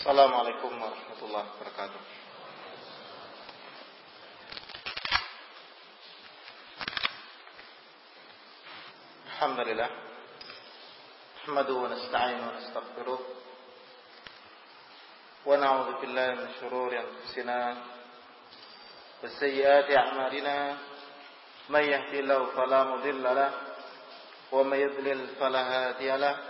Assalamualaikum warahmatullahi wabarakatuh. Alhamdulillah. نحمده ونستعينه ونستغفره ونعوذ بالله من شرور أنفسنا وسيئات أعمالنا من يهدي الله فلا مضل له ومن يضلل فلا هادي له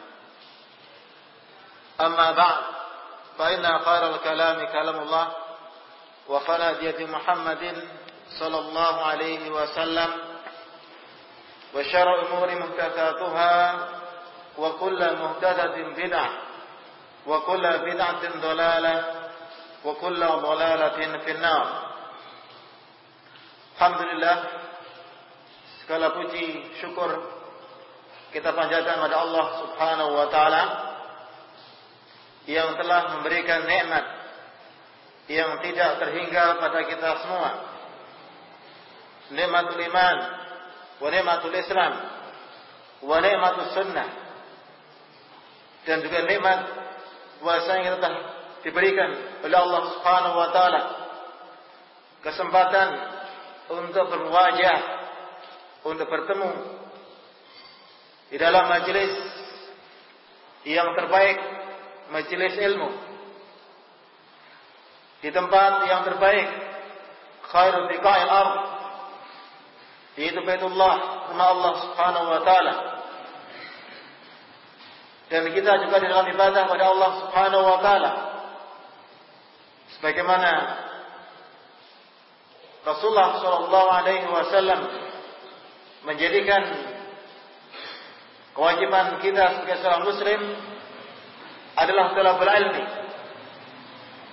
أما بعد فإن خير الكلام كلام الله وخير هدي محمد صلى الله عليه وسلم وشر الأمور محدثاتها وكل محدثة بدعة وكل بدعة ضلالة وكل ضلالة في النار. Alhamdulillah segala puji syukur kita panjatkan kepada Allah Subhanahu wa taala. Yang telah memberikan nikmat yang tidak terhingga pada kita semua. Nikmatul iman wa nikmatul Islam wa nikmatul sunnah dan juga nikmat puasa yang telah diberikan oleh Allah Subhanahu wa taala kesempatan untuk berwajah untuk bertemu di dalam majelis yang terbaik majelis ilmu. Di tempat yang terbaik khairul biqa'il ard. Yaitu Baitullah rumah Allah Subhanahu wa taala. Dan kita juga di dalam ibadah pada Allah Subhanahu wa taala. Sebagaimana Rasulullah sallallahu alaihi wasallam menjadikan kewajiban kita sebagai seorang muslim adalah talabul ilmi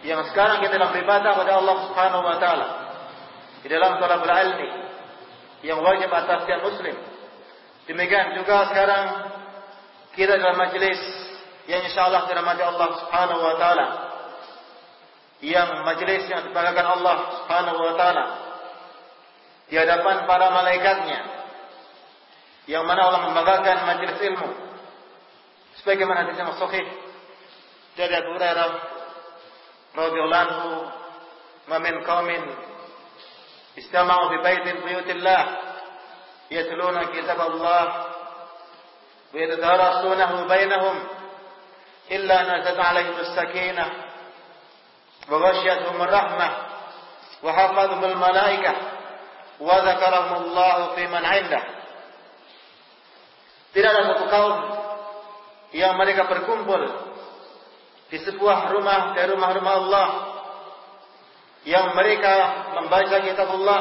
yang sekarang kita dalam ibadah pada Allah Subhanahu wa taala. Di dalam talabul ilmi yang wajib atas setiap muslim. Demikian juga sekarang kita dalam majelis yang insyaallah dirahmati Allah Subhanahu wa taala. Yang majelis yang dibanggakan Allah Subhanahu wa taala. Di hadapan para malaikatnya. Yang mana Allah membanggakan majelis ilmu. Sebagaimana hadis yang sahih dari Abu Hurairah radhiyallahu anhu ma min qaumin istama'u fi baitin buyutillah yatluna kitab Allah ويتدارسونه بينهم إلا نزلت عليهم السكينة وغشيتهم الرحمة وحفظهم الملائكة وذكرهم الله في من عنده Tidak ada satu kaum yang mereka berkumpul di sebuah rumah dari rumah-rumah Allah yang mereka membaca kitab Allah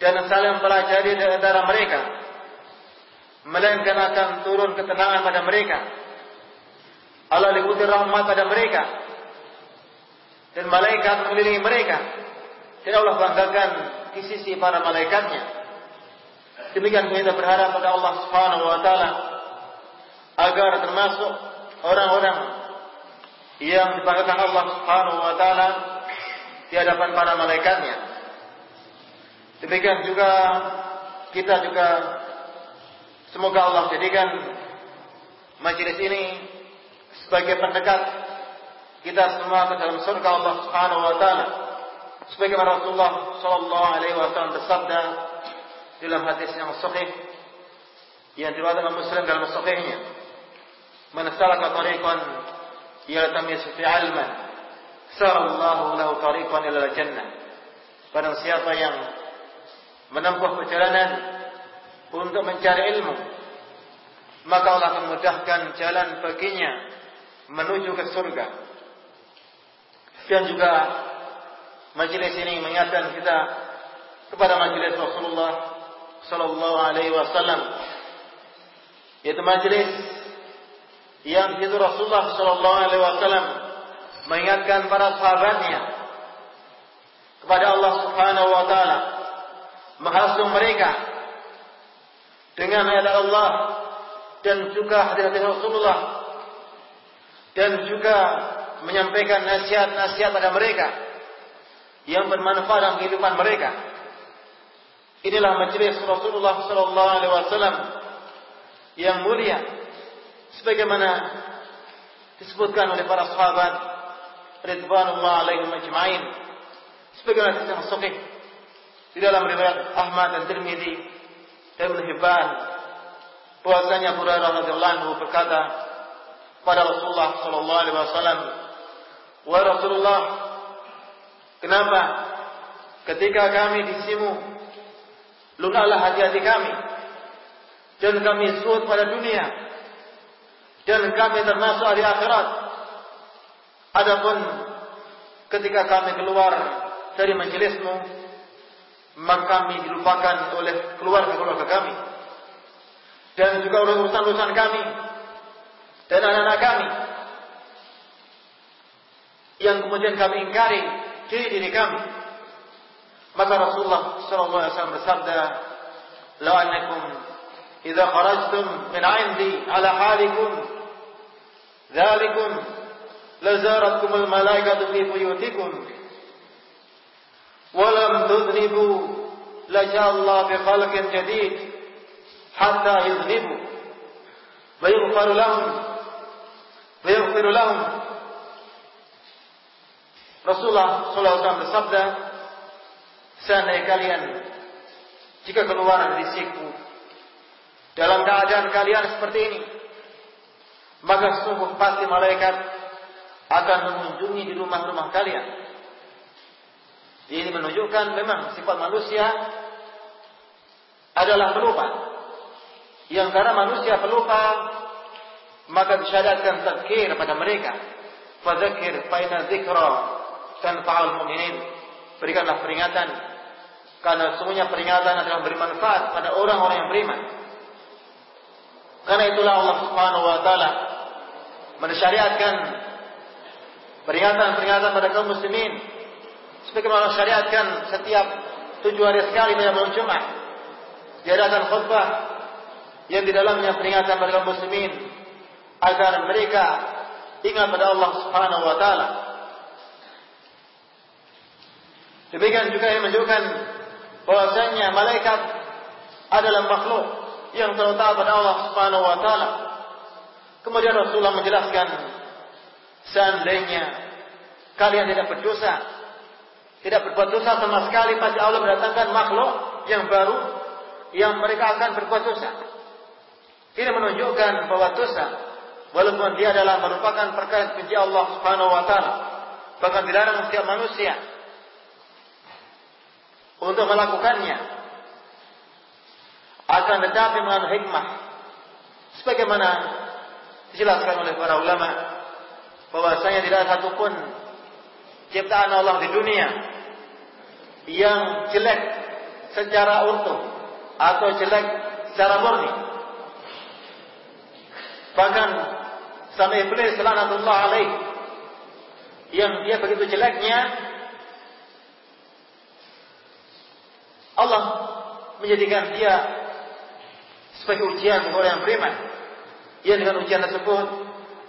dan saling mempelajari di antara mereka melainkan akan turun ketenangan pada mereka. Allah liputi rahmat pada mereka dan malaikat mengelilingi mereka. Dan Allah banggakan di sisi para malaikatnya. Demikian kita berharap pada Allah Subhanahu wa taala agar termasuk orang-orang yang dibanggakan Allah Subhanahu wa taala di hadapan para malaikatnya. Demikian juga kita juga semoga Allah jadikan majelis ini sebagai pendekat kita semua ke dalam surga Allah Subhanahu wa taala. Sebagaimana Rasulullah sallallahu alaihi wasallam bersabda dalam hadis yang sahih yang diriwayatkan Muslim dalam sahihnya man salaka tariqan yaltamisu fi ilman Sallallahu lahu tariqan ila jannah. Barang siapa yang menempuh perjalanan untuk mencari ilmu, maka Allah akan mudahkan jalan baginya menuju ke surga. Dan juga majelis ini mengingatkan kita kepada majelis Rasulullah sallallahu alaihi wasallam yaitu majelis yang itu Rasulullah sallallahu alaihi wasallam mengingatkan para sahabatnya kepada Allah Subhanahu wa taala menghasung mereka dengan ayat Allah dan juga hadis Rasulullah dan juga menyampaikan nasihat-nasihat pada mereka yang bermanfaat dalam kehidupan mereka. Inilah majelis Rasulullah sallallahu alaihi wasallam yang mulia sebagaimana disebutkan oleh para sahabat ridwanullah alaihim ajma'in. Sebagaimana kisah sahih di dalam riwayat Ahmad dan Tirmizi Ibnu Hibban bahwasanya Hurairah radhiyallahu anhu berkata pada Rasulullah sallallahu alaihi wasallam wa Rasulullah kenapa ketika kami di simu lunaklah hati-hati kami dan kami zuhud pada dunia dan kami termasuk hari akhirat. Adapun ketika kami keluar dari majelismu maka kami dilupakan oleh keluarga-keluarga kami. Dan juga oleh urusan-urusan kami dan anak-anak kami yang kemudian kami ingkari diri diri kami. Maka Rasulullah sallallahu alaihi wasallam bersabda "La annakum idza kharajtum min 'indi ala halikum dzalikum lazaratkum al malaikatu fi buyutikum. Wa lam tudhnibu la Allah bi khalqin jadid hatta yudhnibu. Wa yughfaru lahum wa yaghfiru lahum. Rasulullah sallallahu alaihi wasallam bersabda Seandainya kalian jika keluar dari siku dalam keadaan kalian seperti ini, maka sungguh pasti malaikat akan mengunjungi di rumah-rumah kalian. Ini menunjukkan memang sifat manusia adalah pelupa. Yang karena manusia pelupa, maka disyariatkan tadkir pada mereka. Fadzakir fa inna dzikra tanfa'ul mu'minin. Berikanlah peringatan karena semuanya peringatan adalah bermanfaat pada orang-orang yang beriman. Karena itulah Allah Subhanahu wa taala mensyariatkan peringatan-peringatan pada kaum muslimin sebagaimana syariatkan setiap tujuh hari sekali pada bulan Jumat diadakan khutbah yang di dalamnya peringatan pada kaum muslimin agar mereka ingat pada Allah Subhanahu wa taala. Demikian juga yang menunjukkan bahwasanya malaikat adalah makhluk yang terletak pada Allah Subhanahu wa taala. Kemudian Rasulullah menjelaskan seandainya kalian tidak berdosa, tidak berbuat dosa sama sekali pasti Allah mendatangkan makhluk yang baru yang mereka akan berbuat dosa. Ini menunjukkan bahwa dosa walaupun dia adalah merupakan perkara benci Allah Subhanahu wa taala bahkan dilarang setiap manusia untuk melakukannya. Akan tetapi dengan hikmah. Sebagaimana dijelaskan oleh para ulama bahwasanya tidak ada satupun ciptaan Allah di dunia yang jelek secara utuh atau jelek secara murni. Bahkan sampai iblis laknatullah alaih yang dia begitu jeleknya Allah menjadikan dia sebagai ujian kepada yang beriman. Ya dengan ujian tersebut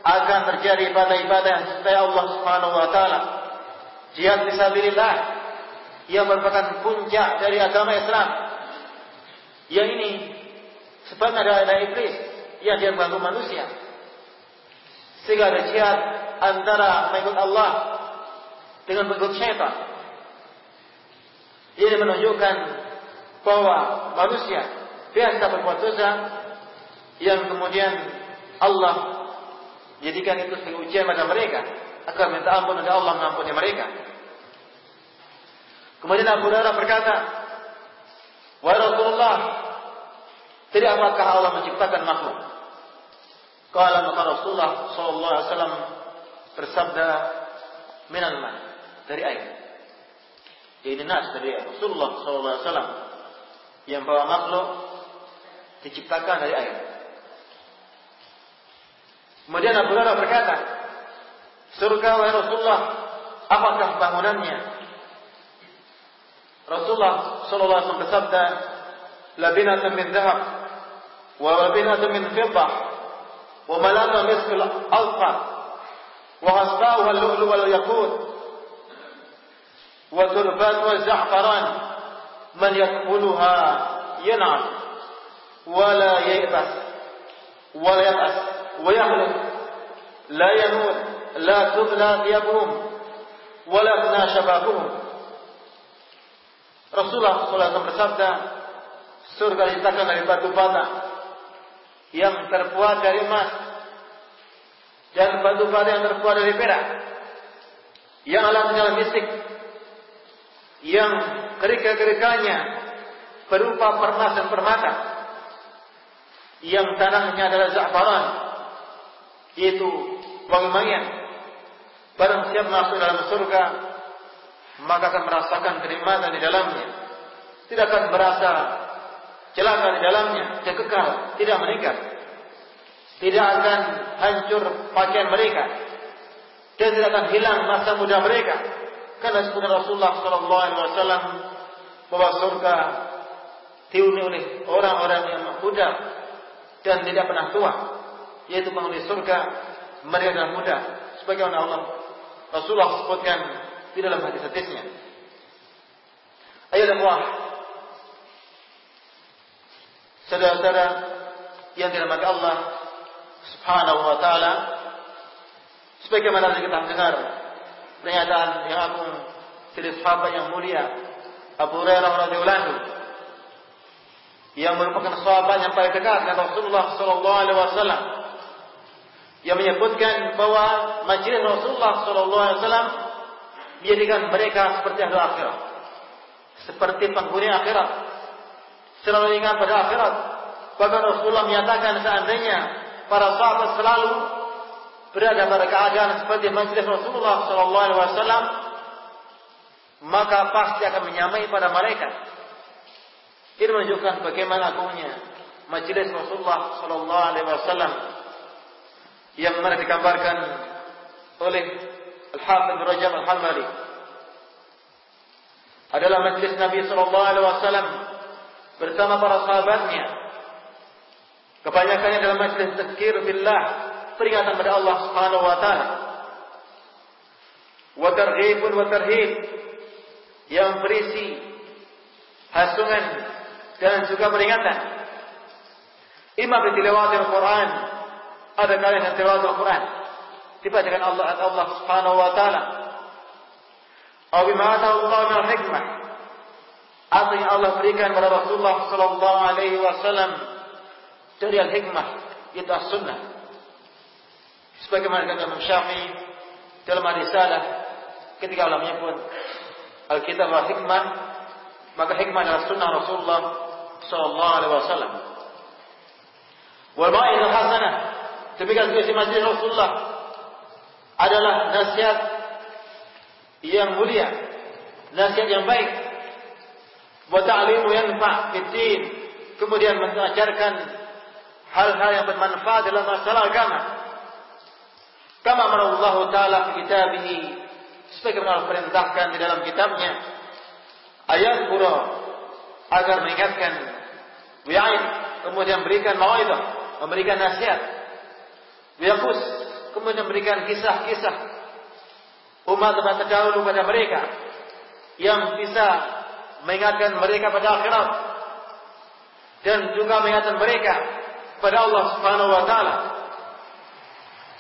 akan terjadi ibadah-ibadah supaya Allah Subhanahu wa taala jihad fisabilillah yang merupakan puncak dari agama Islam. Yang ini sebabnya ada, ada iblis yang dia mengganggu manusia. Sehingga ada jihad antara mengikut Allah dengan mengikut syaitan. Ini menunjukkan bahwa manusia biasa berbuat dosa yang kemudian Allah jadikan itu sebagai ujian pada mereka agar minta ampun dan Allah mengampuni mereka. Kemudian Abu Hurairah berkata, "Wahai Rasulullah, tidak apakah Allah menciptakan makhluk?" Kala maka Rasulullah sallallahu alaihi wasallam bersabda, "Minal ma." Dari air. Jadi nas dari. Rasulullah sallallahu alaihi wasallam yang bawa makhluk diciptakan dari air. Kemudian Abu Hurairah berkata, "Surga wahai Rasulullah, apakah bangunannya?" Rasulullah sallallahu alaihi wasallam bersabda, "Labinatun min dhahab wa labinatun min fiddah wa malama miskul alfa wa hasba'uha al-lu'lu wal yaqut wa turbat wa za'faran man yakuluha yan'am wa la ya'bas wa la ya'bas yahlik la yanur la tubla thiyabuhum wa la shabahuhum Rasulullah SAW bersabda, surga diciptakan dari batu bata yang terbuat dari emas dan batu bata yang terbuat dari perak yang alamnya mistik yang kerika-kerikanya berupa permas dan permata yang tanahnya adalah za'faran yaitu wangi barang siap masuk dalam surga maka akan merasakan kenikmatan di dalamnya. Tidak akan merasa celaka di dalamnya, kekal, tidak meningkat. Tidak akan hancur pakaian mereka dan tidak akan hilang masa muda mereka. Karena sebenarnya Rasulullah Wasallam bahwa surga dihuni oleh orang-orang yang muda dan tidak pernah tua, yaitu penghuni surga mereka adalah muda. Sebagaimana Allah Rasulullah sebutkan di dalam hadis-hadisnya. Ayo Allah, saudara-saudara yang dirahmati Allah Subhanahu wa taala, sebagaimana kita dengar pernyataan yang agung dari sahabat yang mulia Abu Hurairah radhiyallahu yang merupakan sahabat yang paling dekat dengan Rasulullah sallallahu alaihi wasallam yang menyebutkan bahwa majelis Rasulullah sallallahu alaihi wasallam Jadikan mereka seperti ahli akhirat. Seperti penghuni akhirat. Selalu ingat pada akhirat. Bahkan Rasulullah menyatakan seandainya para sahabat selalu berada pada keadaan seperti majlis Rasulullah Sallallahu Alaihi Wasallam, maka pasti akan menyamai pada mereka. Ini menunjukkan bagaimana agungnya majlis Rasulullah Sallallahu Alaihi Wasallam yang mana digambarkan oleh Al-Hafidh Rajab Al-Hanbali adalah majlis Nabi sallallahu alaihi wasallam bersama para sahabatnya. Kebanyakannya dalam majlis tazkir billah, peringatan kepada Allah Subhanahu wa taala. Wa targhibun wa tarhib yang berisi hasungan dan juga peringatan. Imam bitilawati Al-Quran ada kalian yang tilawat Al-Quran dibacakan Allah Allah Subhanahu wa taala. Atau bima Allah min hikmah. Atau yang Allah berikan kepada Rasulullah sallallahu alaihi wasallam dari al-hikmah itu as-sunnah. Sebagaimana kata Imam Syafi'i dalam risalah ketika Allah menyebut Alkitab wa hikmah maka hikmah adalah sunnah Rasulullah sallallahu alaihi wasallam. Wal ma'idah hasanah demikian juga si majlis Rasulullah adalah nasihat yang mulia, nasihat yang baik. Wa ta'limu yanfa' fid Kemudian mengajarkan hal-hal yang bermanfaat dalam masalah agama. Kama Allah taala fi kitabih sebagaimana Allah perintahkan di dalam kitabnya ayat pura agar mengingatkan wi'ain kemudian berikan mau'idah memberikan nasihat wiyakus kemudian memberikan kisah-kisah umat-umat terdahulu pada mereka yang bisa mengingatkan mereka pada akhirat. Dan juga mengingatkan mereka pada Allah Subhanahu wa taala.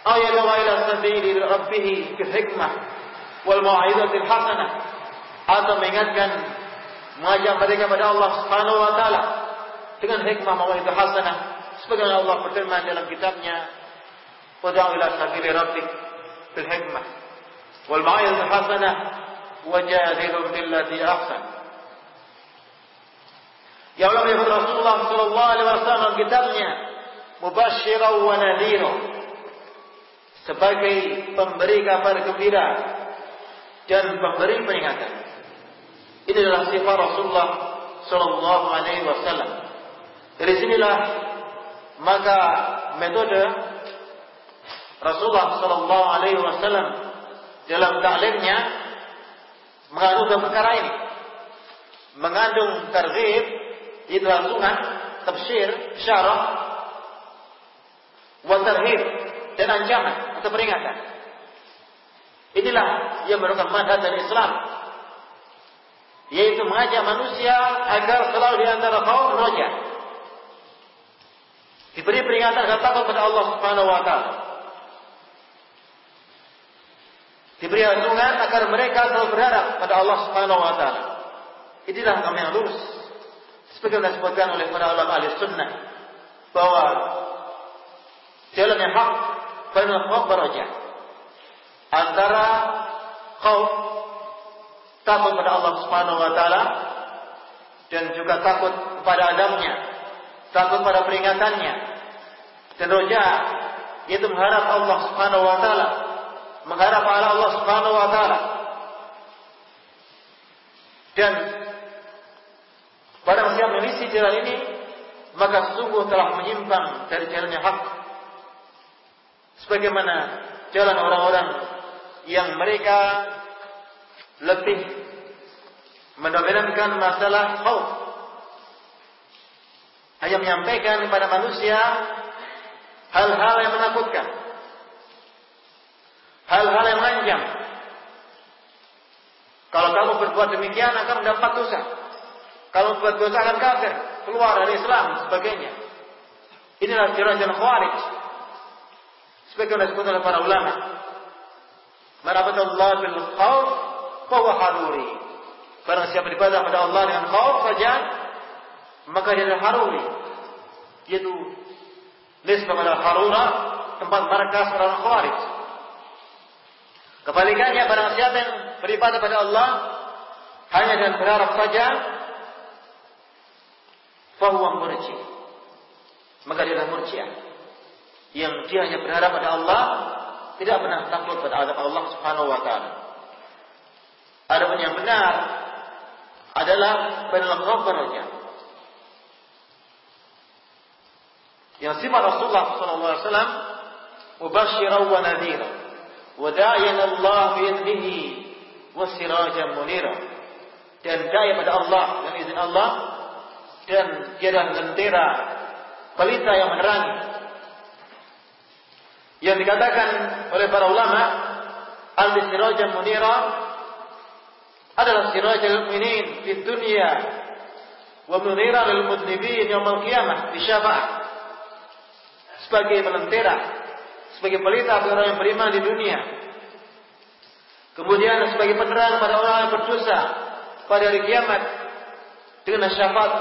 Ayat ila sabili rabbih bil hikmah wal mau'izatil hasanah. Atau mengingatkan mengajak mereka pada Allah Subhanahu wa taala dengan hikmah mau'izah hasanah. Sebagaimana Allah berfirman dalam kitabnya Wada'u ila sabili rabbik bil hikmah. wal ma'idatu hasanah wajadilhum billati ahsan. Ya Allah ya Rasulullah sallallahu alaihi wasallam kitabnya mubasysyiran wa nadhira sebagai pemberi kabar gembira dan pemberi peringatan. Ini adalah sifat Rasulullah sallallahu alaihi wasallam. Dari sinilah maka metode Rasulullah sallallahu alaihi wasallam dalam taklimnya mengandung perkara ini. Mengandung targhib itu langsungan, tafsir, syarah, wa tarhib dan ancaman atau peringatan. Inilah yang merupakan manhaj dari Islam. Yaitu mengajak manusia agar selalu di antara kaum roja. Diberi peringatan agar takut kepada Allah Subhanahu wa taala. Diberi anjungan agar mereka selalu berharap pada Allah Subhanahu wa taala. Inilah kami yang lurus. Sebagaimana disebutkan oleh para ulama ahli sunnah bahwa jalan yang hak bainal khawf barajah antara khauf takut pada Allah Subhanahu wa taala dan juga takut kepada adabnya, takut pada peringatannya. Dan roja yaitu mengharap Allah Subhanahu wa taala, mengharap Allah Subhanahu wa taala. Dan pada siapa mengisi jalan ini, maka sungguh telah menyimpang dari jalan yang hak. Sebagaimana jalan orang-orang yang mereka lebih mendominankan masalah khauf. Hanya menyampaikan kepada manusia hal-hal yang menakutkan. Hal-hal yang mengancam. Kalau kamu berbuat demikian akan mendapat dosa. Kalau berbuat dosa akan kafir, keluar dari Islam, sebagainya. Inilah jalan-jalan khawarij. Sebagaimana disebut oleh para ulama. Marabatullah bil khauf bahwa haruri. Barang siapa beribadah pada Allah dengan khauf saja, maka dia haruri. Yaitu nisbah pada harura, tempat markas orang khawarij. Kebalikannya barang siapa yang beribadah pada Allah hanya dengan berharap saja, bahwa murji. Maka dia adalah. Yang dia hanya berharap pada Allah, tidak pernah takut pada azab Allah Subhanahu wa taala. Adapun yang benar adalah bainal khabarnya. Yang sifat Rasulullah sallallahu alaihi wasallam wa bi idnihi wa sirajan munira. Dan dai pada Allah dengan izin Allah dan adalah lentera pelita yang menerangi. Yang dikatakan oleh para ulama al-sirajan munira adalah sirajul mu'minin di dunia wa munira lil mudnibin yaumil qiyamah di syafaat sebagai pelentera sebagai pelita bagi orang yang beriman di dunia. Kemudian sebagai penerang pada orang yang berdosa pada hari kiamat dengan syafaat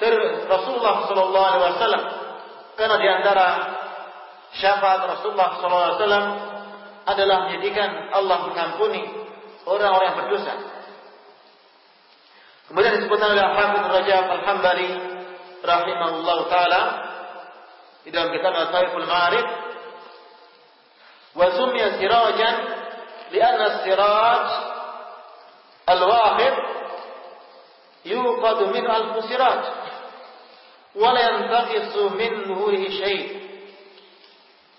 dari Rasulullah sallallahu alaihi wasallam. Karena di antara syafaat Rasulullah sallallahu alaihi wasallam adalah menjadikan Allah mengampuni orang-orang yang berdosa. Kemudian disebutkan oleh Hafidh Rajab Al-Hambali rahimahullah taala di dalam kitab Al-Taiful Ma'arif sirajan lianna siraj al-wahid yuqadu min al-siraj wa la yantaqisu min nurihi syai'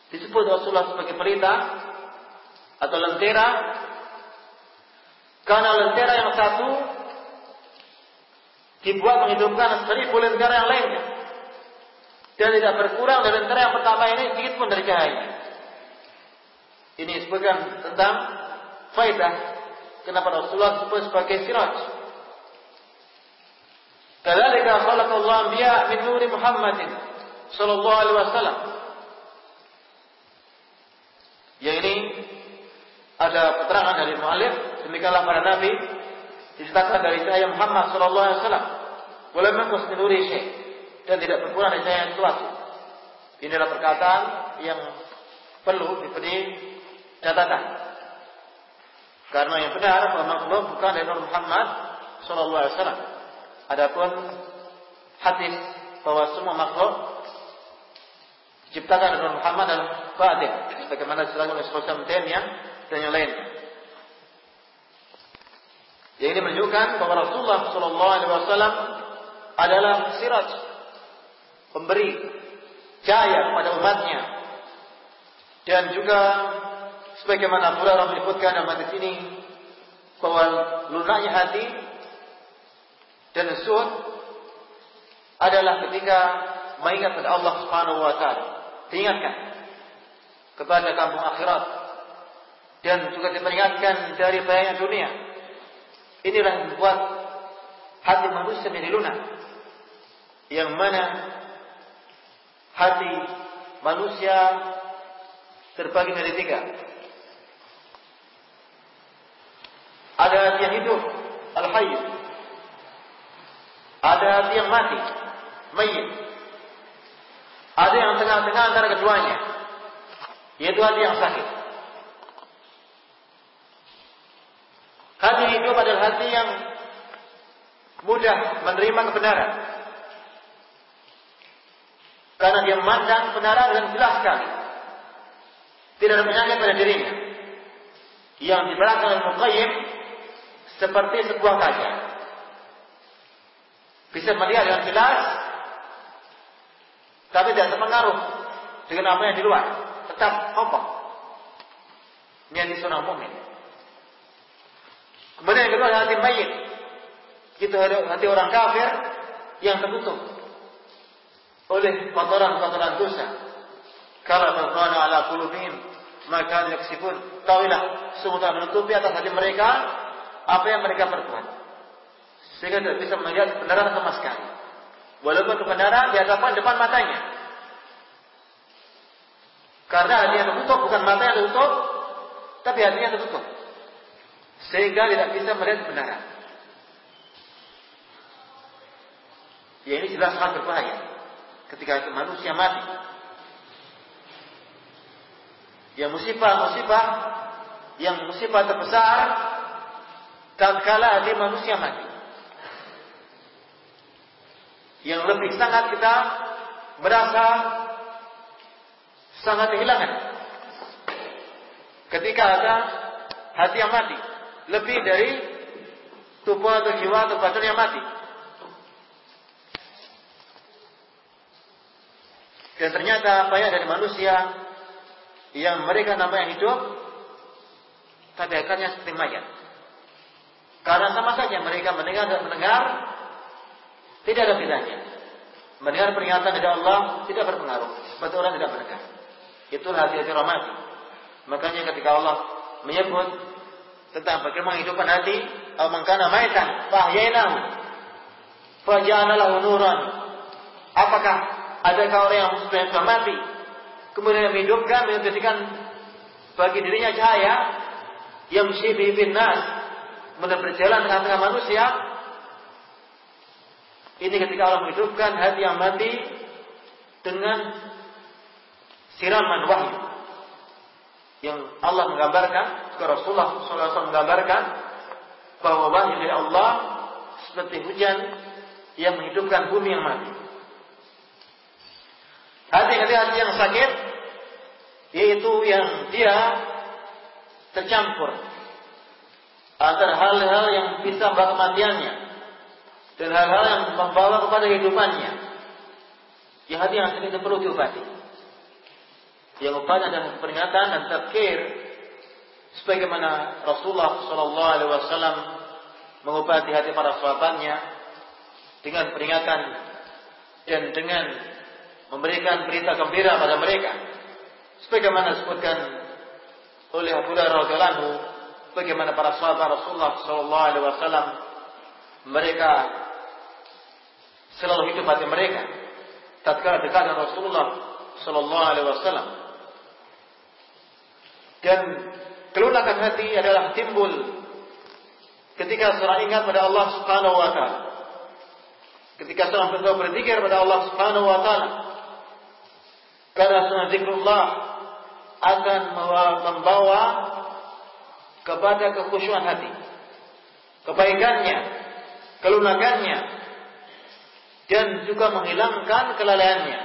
disebut Rasulullah sebagai pelita atau lentera karena lentera yang satu dibuat menghidupkan seribu lentera yang lainnya. Dan tidak berkurang dari lentera yang pertama ini sedikit pun dari cahaya. Ini disebutkan tentang faidah kenapa Rasulullah disebut sebagai siraj. Kadzalika khalaqallahu anbiya min nuri Muhammadin sallallahu alaihi wasallam. Yang ini ada keterangan dari muallif demikianlah para nabi diceritakan dari cahaya Muhammad sallallahu alaihi wasallam. Boleh menuri syekh dan tidak berkurang dari cahaya sesuatu. Ini adalah perkataan yang perlu diberi catatan. Karena yang benar bahwa bukan dari Nabi Muhammad sallallahu alaihi wasallam. Adapun hadis bahwa semua makhluk diciptakan oleh Muhammad dan batin sebagaimana disebutkan oleh Rasul Taimiyah dan yang lainnya. Yang ini menunjukkan bahwa Rasulullah Shallallahu Alaihi Wasallam adalah siraj pemberi cahaya kepada umatnya dan juga sebagaimana pula orang menyebutkan dalam hadis ini bahwa lunaknya hati dan suhud adalah ketika mengingat pada Allah Subhanahu wa taala. Diingatkan kepada kampung akhirat dan juga diperingatkan dari bahaya dunia. Inilah yang membuat hati manusia menjadi lunak. Yang mana hati manusia terbagi menjadi tiga. Ada yang hidup, al-hayy. Ada yang mati, mayit. Ada yang tengah-tengah antara keduanya, yaitu hati yang sakit. Hati hidup adalah hati yang mudah menerima kebenaran. Karena dia memandang kebenaran dengan jelas sekali. Tidak ada penyakit pada dirinya. Yang diberangkat oleh Muqayyim seperti sebuah kaca. Bisa melihat dengan jelas, tapi tidak terpengaruh dengan apa yang di luar. Tetap kokoh. Ini yang seorang mukmin. Kemudian yang kedua hati mayit. Itu hati orang kafir yang tertutup oleh kotoran-kotoran dosa. Kalau berkona ala kulubihim maka yaksibun. Tahuilah, semua menutupi atas hati mereka apa yang mereka perbuat. Sehingga tidak bisa melihat kebenaran sama sekali. Walaupun kebenaran di hadapan depan matanya. Karena hati yang tertutup bukan mata yang tertutup, tapi hatinya tertutup. Sehingga tidak bisa melihat kebenaran. Ya ini jelas sangat berbahaya. Ketika manusia mati. Ya musibah-musibah yang musibah terbesar tatkala hati manusia mati. Yang lebih sangat kita merasa sangat kehilangan. Ketika ada hati yang mati, lebih dari tubuh atau jiwa atau badan yang mati. Dan ternyata banyak dari manusia yang mereka namanya hidup, tapi akhirnya seperti mayat. Karena sama saja mereka mendengar dan mendengar, tidak ada bedanya. Mendengar peringatan dari Allah tidak berpengaruh, seperti orang tidak mendengar. Itulah hati-hati rahmati. Makanya ketika Allah menyebut tentang bagaimana kehidupan hati, al mangkana maitan, fahyainahu, faja'ana lahu nuran. Apakah adakah orang yang sudah mati, kemudian menghidupkan, menjadikan bagi dirinya cahaya yang syibi bin nas, kemudian berjalan tengah-tengah manusia. Ini ketika Allah menghidupkan hati yang mati dengan siraman wahyu yang Allah menggambarkan, Rasulullah SAW menggambarkan bahwa wahyu dari Allah seperti hujan yang menghidupkan bumi yang mati. Hati-hati yang sakit yaitu yang dia tercampur antara hal-hal yang bisa membawa kematiannya dan hal-hal yang membawa kepada kehidupannya. Ya hati yang itu perlu diobati. Yang obat adalah peringatan dan tafkir sebagaimana Rasulullah Shallallahu Alaihi Wasallam mengobati hati para sahabatnya dengan peringatan dan dengan memberikan berita gembira pada mereka. Sebagaimana disebutkan oleh Abu Hurairah bagaimana para sahabat Rasulullah sallallahu alaihi wasallam mereka selalu hidup hati mereka tatkala dekat dengan Rasulullah sallallahu alaihi wasallam. Dan kelunakan hati adalah timbul ketika seorang ingat pada Allah Subhanahu wa taala. Ketika seorang betul berzikir pada Allah Subhanahu wa taala, karena sunnah zikrullah akan membawa kepada kekhusyuan hati, kebaikannya, kelunakannya, dan juga menghilangkan kelalaiannya.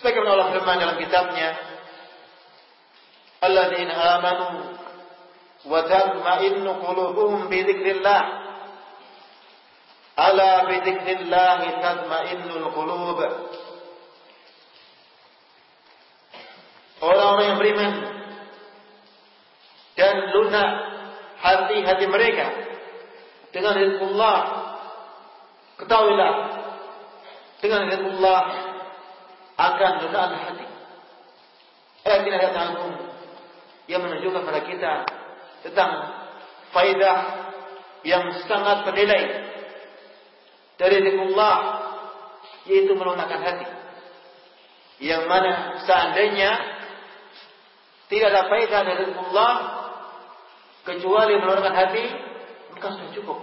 Sebagaimana Allah firman dalam kitabnya, "Alladzina amanu wa tatma'innu qulubuhum bi dzikrillah." Ala bi dzikrillah tatma'innul qulub. Orang-orang yang beriman dan lunak hati-hati mereka. Dengan zikrullah ketahuilah dengan zikrullah akan lunak hati. Ayat ini ayat agung yang menunjukkan kepada kita tentang faidah yang sangat bernilai dari zikrullah yaitu melunakkan hati. Yang mana seandainya tidak ada faidah dari zikrullah kecuali menurunkan hati maka sudah cukup.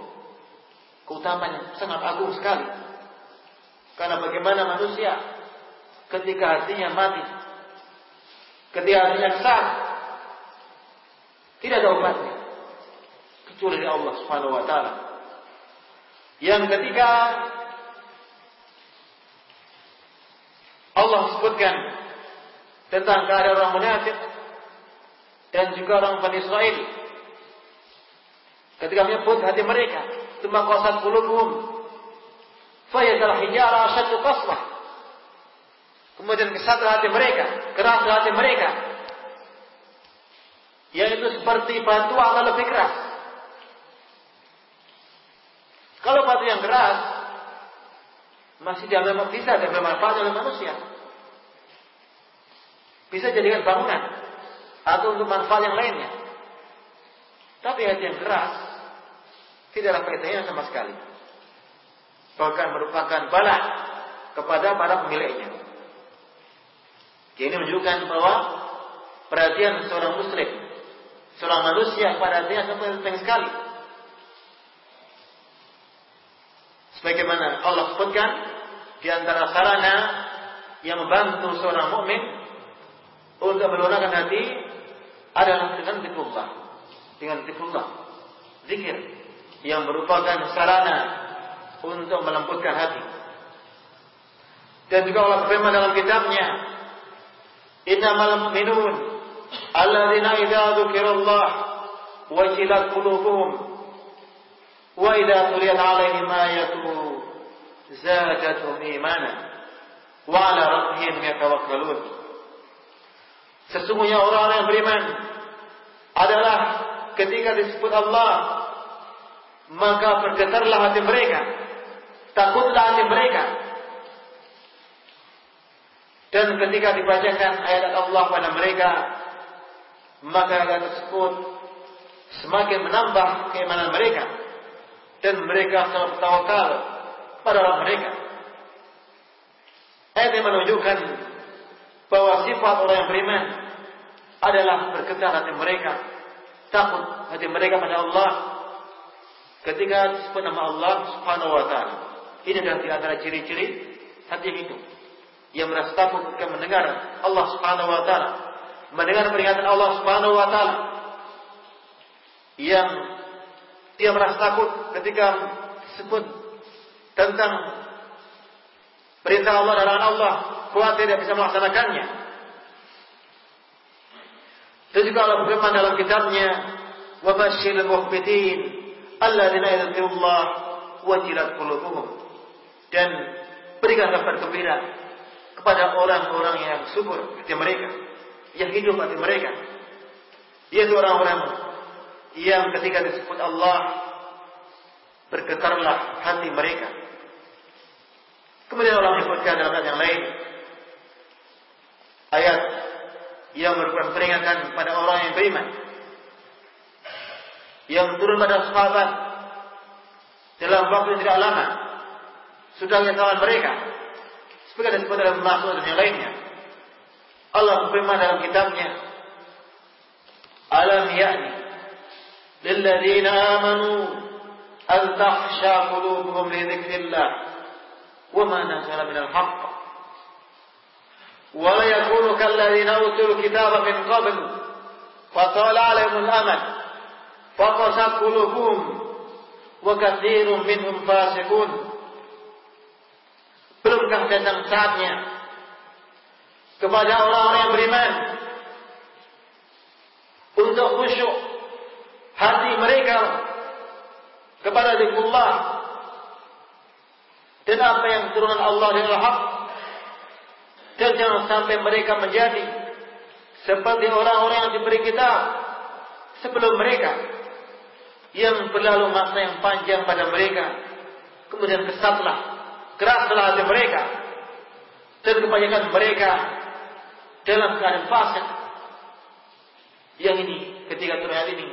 Keutamanya sangat agung sekali. Karena bagaimana manusia ketika hatinya mati ketika hatinya sah tidak ada obatnya kecuali dari Allah Subhanahu wa taala. Yang ketika Allah sebutkan tentang keadaan orang munafik dan juga orang Bani Israel ketika menyebut hati mereka. Cuma qasat qulubuhum. Fayadal hijara asyaddu qaswah. Kemudian kesat hati mereka. Keras hati mereka. Yaitu seperti batu akan lebih keras. Kalau batu yang keras masih diambil bisa diambil manfaat oleh manusia. Bisa jadikan bangunan atau untuk manfaat yang lainnya. Tapi hati yang keras tidak ada faedahnya sama sekali. Bahkan merupakan bala kepada para pemiliknya. Ini menunjukkan bahwa perhatian seorang muslim, seorang manusia pada hatinya sangat penting sekali. Sebagaimana Allah sebutkan di antara sarana yang membantu seorang mukmin untuk melunakkan hati adalah dengan zikrullah. Dengan zikrullah. Zikir yang merupakan sarana untuk melembutkan hati. Dan juga Allah berfirman dalam kitabnya, "Innamal mu'minun alladzina idza dzukirallah wajilat qulubuhum wa idza tuliyat 'alaihim ayatu zadatuhum imana wa 'ala rabbihim yatawakkalun." Sesungguhnya orang-orang yang beriman adalah ketika disebut Allah maka bergetarlah hati mereka, takutlah hati mereka. Dan ketika dibacakan ayat Allah pada mereka, maka ayat tersebut semakin menambah keimanan mereka dan mereka selalu tawakal pada Allah mereka. Ayat yang menunjukkan bahwa sifat orang yang beriman adalah bergetar hati mereka, takut hati mereka pada Allah Ketika disebut nama Allah Subhanahu wa taala. Ini adalah di antara ciri-ciri hati yang hidup. Yang merasa takut ketika mendengar Allah Subhanahu wa taala. Mendengar peringatan Allah Subhanahu wa taala. Yang dia merasa takut ketika disebut tentang perintah Allah dan Allah, khawatir tidak bisa melaksanakannya. Dan juga Allah berfirman dalam kitabnya, "Wa basyiril alladzina yadhkurullah wajilat qulubuhum. Dan berikan kabar gembira kepada orang-orang yang subur hati mereka yang hidup hati mereka. Yaitu orang-orang yang ketika disebut Allah bergetarlah hati mereka. Kemudian Allah menyebutkan dalam ayat yang lain ayat yang merupakan peringatan pada orang yang beriman yang turun pada sahabat dalam waktu yang tidak lama. Sudah menyatakan mereka. Sebagai disebut dalam Mas'ud dan yang lainnya. Allah berfirman dalam kitabnya Alam yakni, lilladzina amanu an tahsha qulubuhum li dzikrillah wa ma nazala minal haqq. Wa la utul kitaba min qabl fa amal. Faqasat qulubuhum wa katsirun minhum fasiqun. Belumkah datang saatnya kepada orang-orang yang beriman untuk khusyuk hati mereka kepada zikrullah dan apa yang turunan Allah dan al-haq dan jangan sampai mereka menjadi seperti orang-orang yang diberi kitab sebelum mereka yang berlalu masa yang panjang pada mereka. Kemudian kesatlah keraslah hati mereka. Dan kebanyakan mereka dalam keadaan fasik. Yang ini ketika turun ini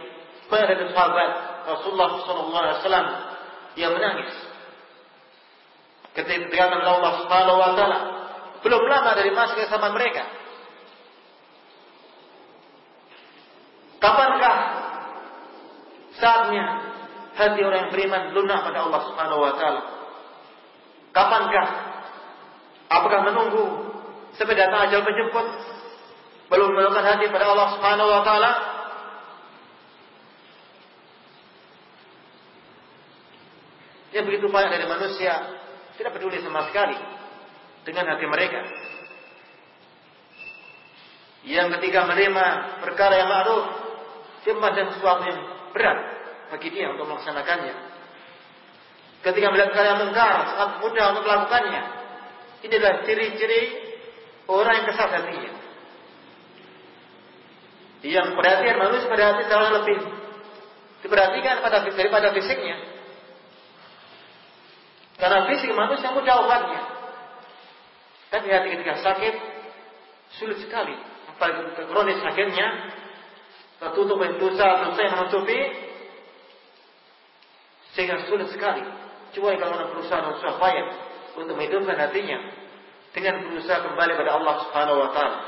pada sahabat Rasulullah SAW yang menangis. Ketika dikatakan Allah Subhanahu Wa Taala belum lama dari masa sama mereka. Kapankah saatnya hati orang yang beriman lunak pada Allah Subhanahu Wa Taala? Kapankah? Apakah menunggu sampai datang ajal menjemput belum melakukan hati pada Allah Subhanahu Wa Taala? Yang begitu banyak dari manusia tidak peduli sama sekali dengan hati mereka. Yang ketika menerima perkara yang ma'ruf, dia memandang sesuatu yang berat bagi dia untuk melaksanakannya. Ketika melihat perkara yang mungkar, sangat mudah untuk melakukannya. Inilah ciri-ciri orang yang kesal hatinya. Yang perhatian manusia pada hati lebih diperhatikan pada daripada fisiknya. Karena fisik manusia mudah obatnya. Tapi hati ketika sakit sulit sekali. Apalagi kronis sakitnya Tatutu pentusa selesai menutupi sehingga sulit sekali cuai orang berusaha dan susah payah untuk menghidupkan hatinya dengan berusaha kembali pada Allah Subhanahu wa taala.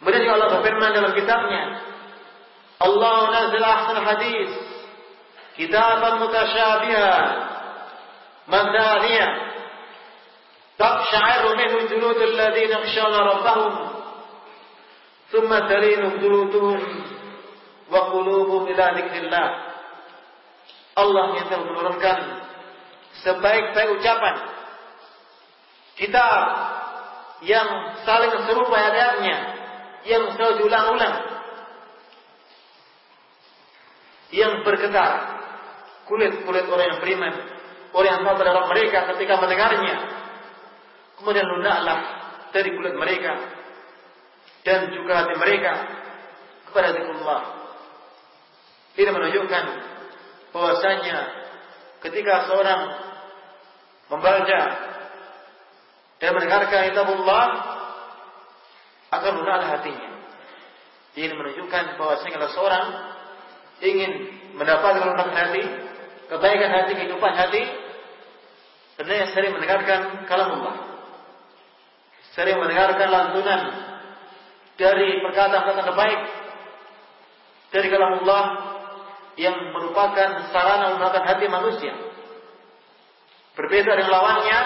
Kemudian juga Allah berfirman dalam kitabnya, Allah nazala ahsan hadis kitaban mutasyabiha madaniya taqsha'ir minhu juludul ladzina yakhshawna rabbahum ثم تلين جلودهم وقلوبهم إلى ذكر الله Allah yang telah menurunkan sebaik-baik ucapan kitab yang saling serupa ayatnya yang selalu diulang-ulang yang bergetar kulit-kulit orang yang beriman, orang yang tahu terhadap mereka ketika mendengarnya. Kemudian lunaklah dari kulit mereka dan juga hati mereka kepada zikrullah. Ini menunjukkan bahwasanya ketika seorang membaca dan mendengarkan kitabullah akan lunaklah hatinya. Ini menunjukkan bahwasanya kalau seorang ingin mendapatkan lunak hati, kebaikan hati, kehidupan hati, yang sering mendengarkan kalam Allah. Sering mendengarkan lantunan dari perkataan-perkataan terbaik dari kalam Allah yang merupakan sarana menggunakan hati manusia. Berbeda dengan lawannya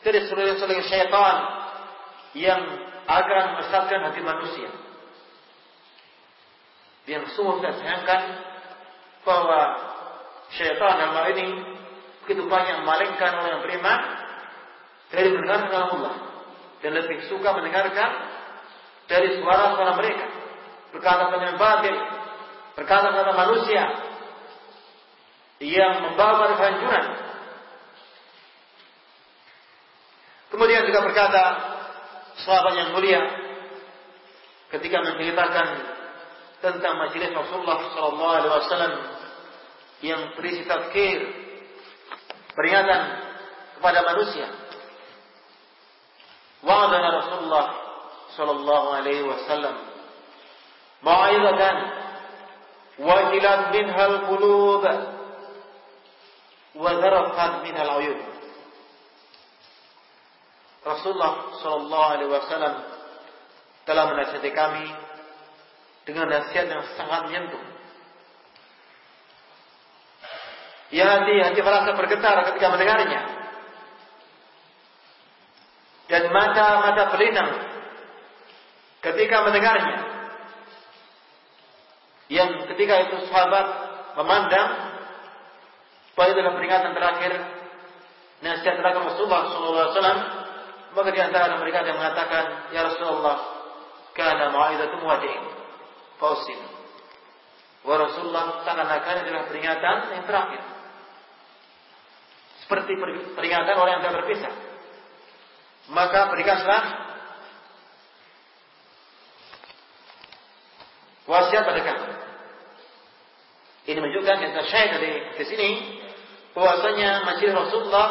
dari seluruh-seluruh syaitan yang akan mesatkan hati manusia. Yang sungguh tidak sayangkan bahwa syaitan dalam hal ini begitu banyak memalingkan orang yang beriman dari mendengarkan Allah dan lebih suka mendengarkan dari suara-suara mereka berkata-kata yang batil berkata-kata manusia yang membawa kehancuran kemudian juga berkata sahabat yang mulia ketika menceritakan tentang majelis Rasulullah Sallallahu Alaihi Wasallam yang berisi tafkir, peringatan kepada manusia. Wa'adana Rasulullah sallallahu alaihi wasallam mau'izatan wajilat minha al-qulub wa zarafat minha al-uyun. Rasulullah sallallahu alaihi wasallam telah menasihati kami dengan nasihat yang sangat menyentuh Ya hati, hati merasa bergetar ketika mendengarnya. Dan mata-mata pelinang ketika mendengarnya. Yang ketika itu sahabat memandang bahwa itu adalah peringatan terakhir nasihat terakhir Rasulullah SAW maka di antara mereka yang mengatakan ya Rasulullah karena mau'idatum wadi'in fausin wa Rasulullah seakan-akan adalah peringatan yang terakhir. Seperti peringatan orang yang tidak berpisah. Maka berikanlah wasiat pada kami. Ini menunjukkan yang tersyait dari di sini bahwasanya majelis Rasulullah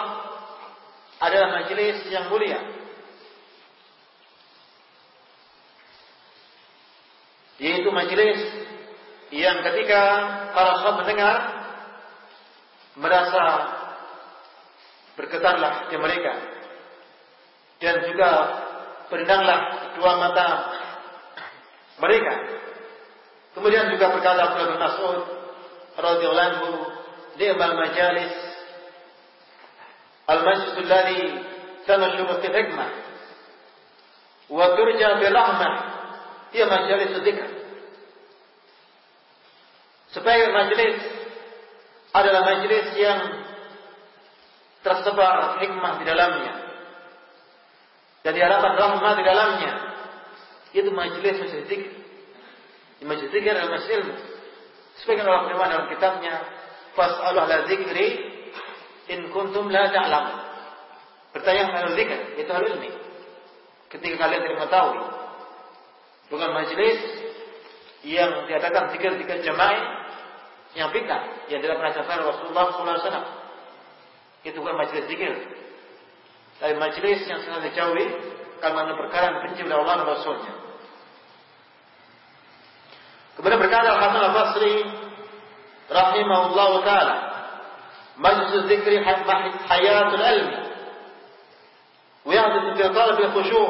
adalah majelis yang mulia. Yaitu majelis yang ketika para sahabat mendengar merasa bergetarlah di mereka dan juga berendanglah dua mata mereka. Kemudian juga berkata Abdullah bin Mas'ud radhiyallahu anhu, "Ni'mal majalis al-majlis alladhi tanashuru fi hikmah wa turja bi rahmah hiya majalis dzikr." Supaya majelis adalah majelis yang tersebar hikmah di dalamnya dan diharapkan rahmat di dalamnya itu majelis majelis zikir majelis zikir adalah majelis ilmu. Sebagian Allah firman dalam kitabnya fas'alu ahla zikri in kuntum la ta'lam. Bertanya ahli zikir itu hal ilmi. Ketika kalian tidak mengetahui bukan majelis yang diadakan zikir-zikir jamaah yang bid'ah yang tidak pernah dilakukan Rasulullah SAW itu bukan majelis zikir. Dari majlis yang sangat dijauhi karena perkara yang benci oleh Allah dan Rasulnya. Kemudian berkata Hasan Al Basri rahimahullah taala, majlis zikri hayatul ilmi ويحدث في طلب الخشوع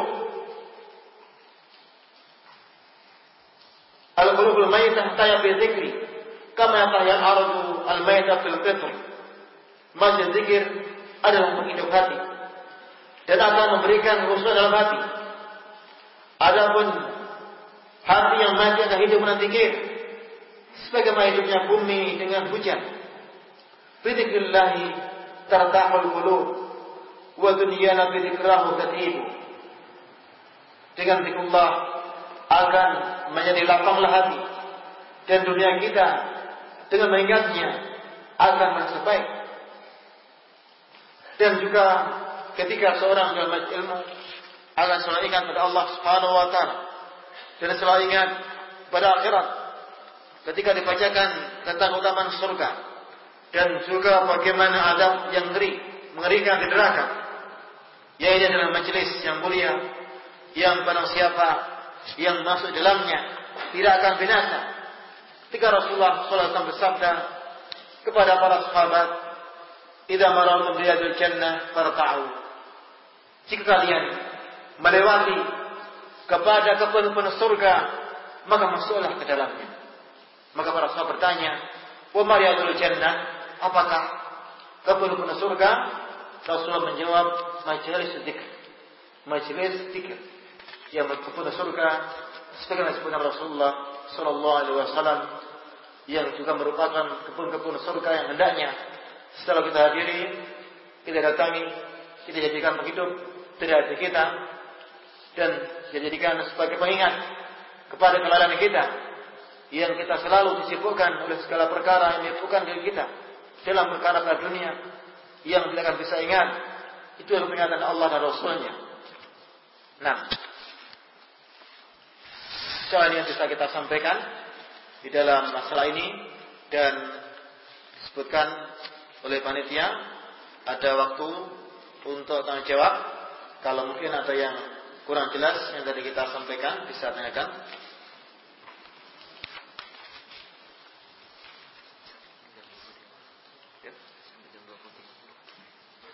القلوب الميتة تحتاج في ذكري كما ينعرض الميتة في الفطر Majlis zikir adalah menghidup hati dan akan memberikan khusus dalam hati. Adapun hati yang mati akan hidup dengan zikir. Sebagaimana hidupnya bumi dengan hujan. Bidzikrillahi tartahul qulub wa dunyana bidzikrahu tatibu. Dengan zikrullah akan menjadi lapanglah hati dan dunia kita dengan mengingatnya akan merasa baik. Dan juga ketika seorang dalam ilmu akan selalu ingat pada Allah Subhanahu wa taala dan selalu ingat pada akhirat ketika dibacakan tentang utaman surga dan juga bagaimana adab yang ngeri mengerikan di neraka yaitu dalam majelis yang mulia yang barang siapa yang masuk dalamnya tidak akan binasa. Ketika Rasulullah SAW bersabda kepada para sahabat Idza marartum biyadil jannah farta'u jika kalian melewati kepada kebun-kebun surga, maka masuklah ke dalamnya. Maka para sahabat bertanya, "Wa mariyadul jannah?" Apakah kebun-kebun surga? Rasulullah menjawab, "Majelis zikir." Majelis zikir. Yang kebun surga sebagaimana disebutkan Rasulullah sallallahu alaihi wasallam yang juga merupakan kebun-kebun surga yang hendaknya setelah kita hadiri, kita datangi, kita jadikan penghidup tidak ada kita dan dijadikan sebagai pengingat kepada kelalaian kita yang kita selalu disibukkan oleh segala perkara yang menyibukkan diri kita dalam perkara dunia yang tidak akan bisa ingat itu adalah peringatan Allah dan Rasulnya. Nah, soal yang bisa kita sampaikan di dalam masalah ini dan disebutkan oleh panitia ada waktu untuk tanya jawab kalau mungkin ada yang kurang jelas yang tadi kita sampaikan bisa tanyakan.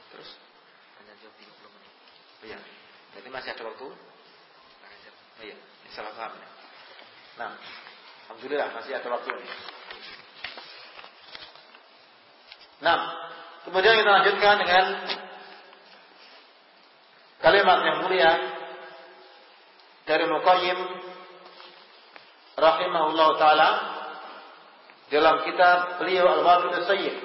Terus hanya jawab 30 menit. Iya. Jadi masih ada waktu? Oh iya, salah paham ya. Nah, alhamdulillah masih ada waktu ini. Nah, kemudian kita lanjutkan dengan kalimat yang mulia dari Muqayyim rahimahullah taala dalam kitab beliau Al-Wabil Sayyid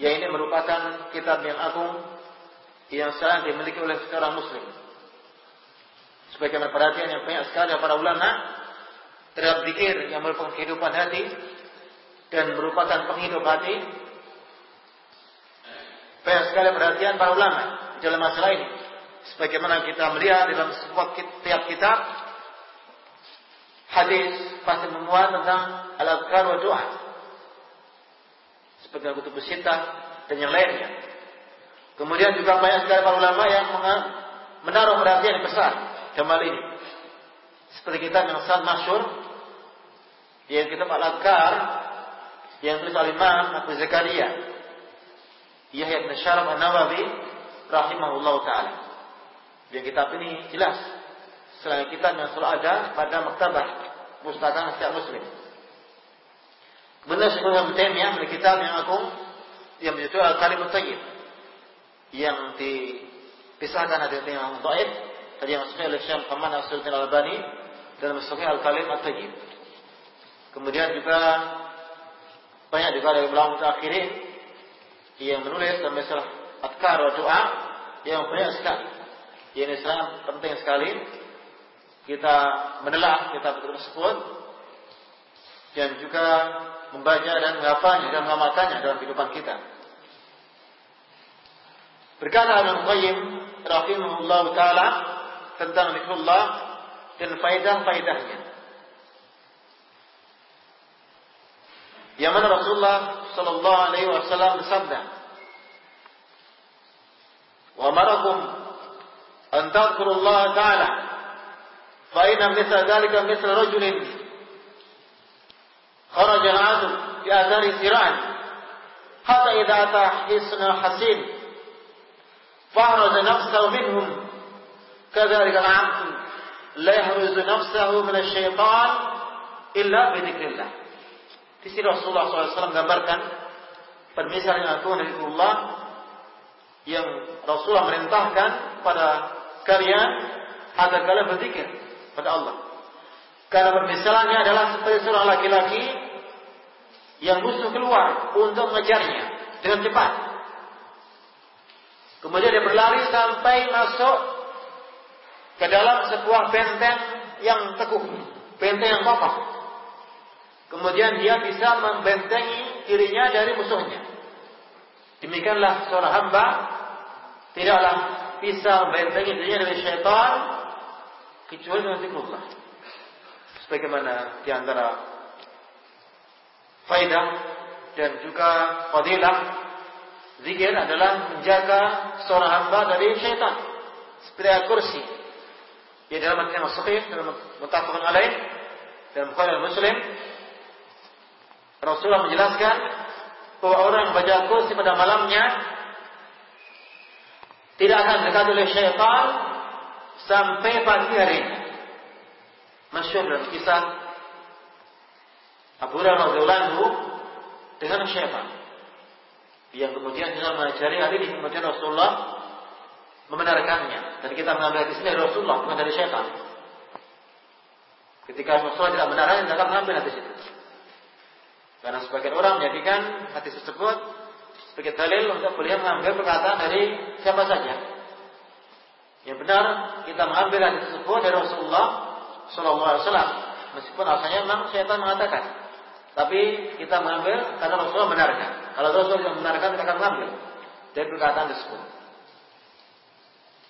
yang ini merupakan kitab yang agung yang sangat dimiliki oleh seorang muslim. Sebagai perhatian yang banyak sekali para ulama terhadap zikir yang merupakan kehidupan hati dan merupakan penghidup hati. Banyak sekali perhatian para ulama dalam masalah ini. Sebagaimana kita melihat dalam sebuah tiap kitab hadis pasti memuat tentang al-azkar wa doa. Sebagai kutub sitah dan yang lainnya. Kemudian juga banyak sekali para ulama yang menaruh perhatian yang besar dalam hal ini. Seperti kitab yang sangat masyur yang kitab al-azkar yang tulis al-Imam Abu Zakaria Yahya bin Syaraf An-Nawawi rahimahullah taala. Yang kitab ini jelas selain kitab yang selalu ada pada maktabah pustaka setiap muslim. Benar sebelum Taimiyah memiliki kitab yang agung yang berjudul Al-Kalimut Thayyib yang dipisahkan hadis yang dhaif tadi yang sahih oleh Syekh Muhammad Nasruddin Al-Albani dalam Sahih Al-Kalim At-Thayyib. Kemudian juga banyak juga dari ulama mutakhirin yang menulis dalam masalah adkar doa yang banyak sekali ini sangat penting sekali kita menelah kitab tersebut dan juga membaca dan menghafalnya dan mengamalkannya dalam kehidupan kita. Berkata Ibnu Qayyim rahimahullah taala tentang zikrullah dan faidah-faidahnya. Yang mana Rasulullah sallallahu alaihi wasallam bersabda, "Wa marakum أن تذكروا الله تعالى. فإن مثل ذلك مثل رجل خرج العدو في آثار سراج حتى إذا أتى حصن حسين فأحرز نفسه منهم. كذلك العبد لا يحرز نفسه من الشيطان إلا بذكر الله. Di sini Rasulullah SAW menggambarkan permisalan yang dari Allah yang Rasulullah merintahkan pada kalian agar kalian berzikir pada Allah. Karena permisalannya adalah seperti seorang laki-laki yang musuh keluar untuk mengejarnya dengan cepat. Kemudian dia berlari sampai masuk ke dalam sebuah benteng yang teguh, benteng yang kokoh. Kemudian dia bisa membentengi dirinya dari musuhnya. Demikianlah seorang hamba tidaklah bisa membentengi dirinya dari syaitan kecuali dengan zikrullah. Sebagaimana di antara faidah dan juga fadilah zikir adalah menjaga seorang hamba dari syaitan. Seperti kursi. Ya dalam hadis sahih dalam mutafaqun alaih dalam Bukhari Muslim Rasulullah menjelaskan bahwa orang yang membaca kursi pada malamnya tidak akan dekat oleh syaitan sampai pagi hari. Masyur dalam kisah Abu Hurairah dengan syaitan yang kemudian dengan mengajari hari ini kemudian Rasulullah membenarkannya dan kita mengambil hadis ini dari Rasulullah bukan dari syaitan. Ketika Rasulullah tidak benarkan, kita mengambil hadis itu. Karena sebagian orang menjadikan hadis tersebut sebagai dalil untuk beliau mengambil perkataan dari siapa saja. Yang benar kita mengambil hadis tersebut dari Rasulullah Shallallahu Alaihi Wasallam. Meskipun asalnya memang syaitan mengatakan, tapi kita mengambil karena Rasulullah benarkan. Kalau Rasulullah yang benarkan kita akan mengambil dari perkataan tersebut.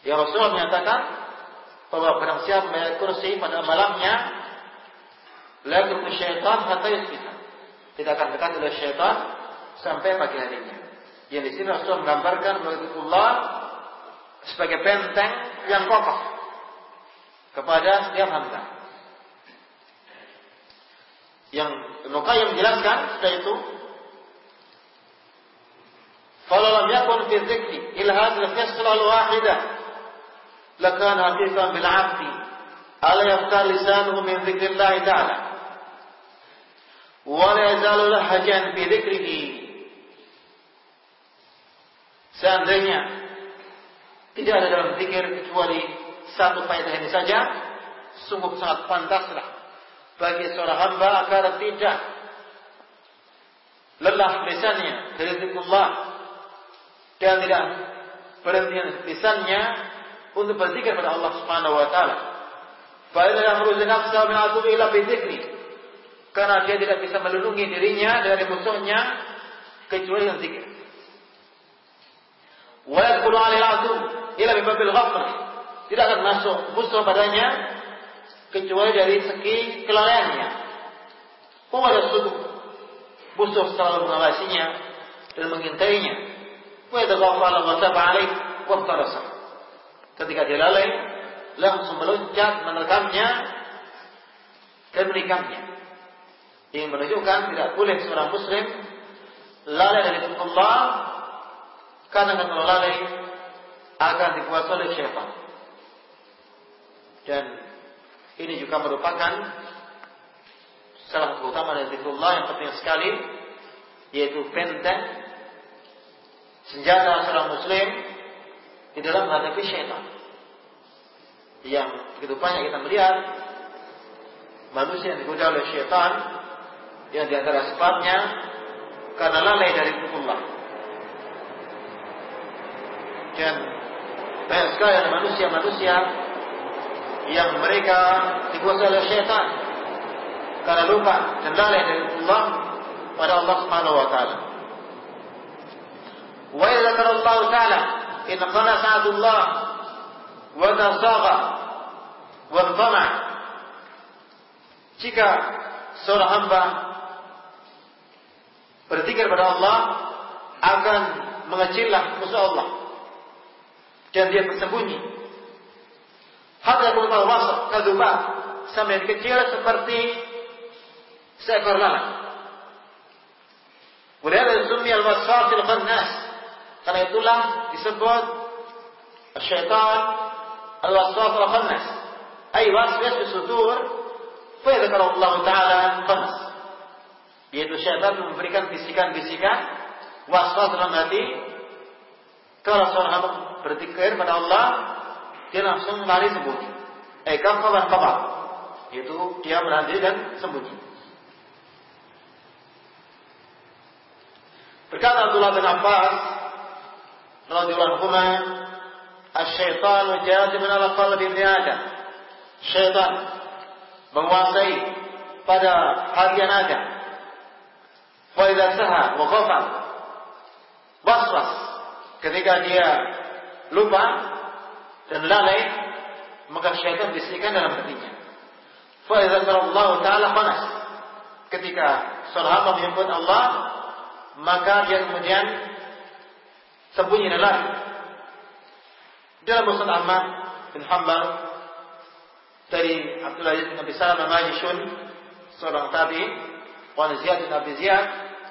Ya Rasulullah menyatakan bahwa barang siapa membayar kursi pada malamnya, la syaitan hatta yusbita. Tidak akan dekat oleh syaitan sampai pagi harinya. Yang di sini Rasul menggambarkan Allah sebagai benteng yang kokoh kepada setiap hamba. Yang Ibnu yang menjelaskan setelah itu Kalau lam yakun fi dzikri ila hadhihi al-qisra al-wahidah lakana haqiqan bil 'abdi ala yaftar lisanuhu min dzikrillah ta'ala wa la yazalu lahajan fi dzikrihi Seandainya Tidak ada dalam zikir kecuali satu faedah ini saja. Sungguh sangat pantaslah bagi seorang hamba agar tidak lelah lisannya dari zikrullah dan tidak berhenti lisannya untuk berzikir pada Allah Subhanahu wa taala. Fa inna yahruzu nafsa min atubi ila bi Karena dia tidak bisa melindungi dirinya dari musuhnya kecuali dengan zikir. Wa yadkhulu 'ala al-adu ila bi babil ghaflah. Tidak akan masuk musuh padanya kecuali dari segi kelalaiannya. Pemadam suku musuh selalu mengawasinya dan mengintainya. Wa yadghafala wa taba alaih wa. Ketika dia lalai, langsung meloncat menekamnya dan menikamnya. Ini menunjukkan tidak boleh seorang muslim lalai dari Allah karena kalau lalai akan dikuasai oleh syaitan. Dan ini juga merupakan salah satu utama dari zikrullah yang penting sekali yaitu benteng senjata seorang muslim di dalam menghadapi syaitan. Yang begitu banyak kita melihat manusia yang digoda oleh syaitan yang di antara sebabnya karena lalai dari zikrullah. Dan banyak sekali ada manusia-manusia yang mereka dikuasai oleh syaitan karena lupa dan lalai dari Allah pada Allah Subhanahu wa taala. Wa idza Allah taala in qala sa'dullah wa tasagha wa tama jika seorang hamba berzikir pada Allah akan mengecillah musuh Allah dan dia bersembunyi Hatta berupa wasaf kadubah sampai kecil seperti seekor lalat. Kemudian summi al-wasfasil khannas. Karena itulah disebut syaitan al-wasfas al-khannas. Ay waswas fi sudur fa Allah taala khannas. Yaitu syaitan memberikan bisikan-bisikan waswas dalam hati kalau seorang berzikir pada Allah dia langsung lari sembunyi. Eh kafawan kabar. Itu dia berhenti dan sembunyi. Berkata Abdullah bin Abbas radhiyallahu anhu, "Asy-syaitanu jazim ala qalbi ibni Adam." Syaitan menguasai pada harian Adam. Wa idza saha wa ketika dia lupa dan lalai, maka syaitan bisikan dalam hatinya. Fa Allah taala khanas. Ketika hamba menyebut Allah, maka dia kemudian sembunyi dan. Dalam Musnad Ahmad bin Hanbal dari Abdullah bin Abi Salam Majishun seorang tabi Wan Ziyad bin Abi Ziyad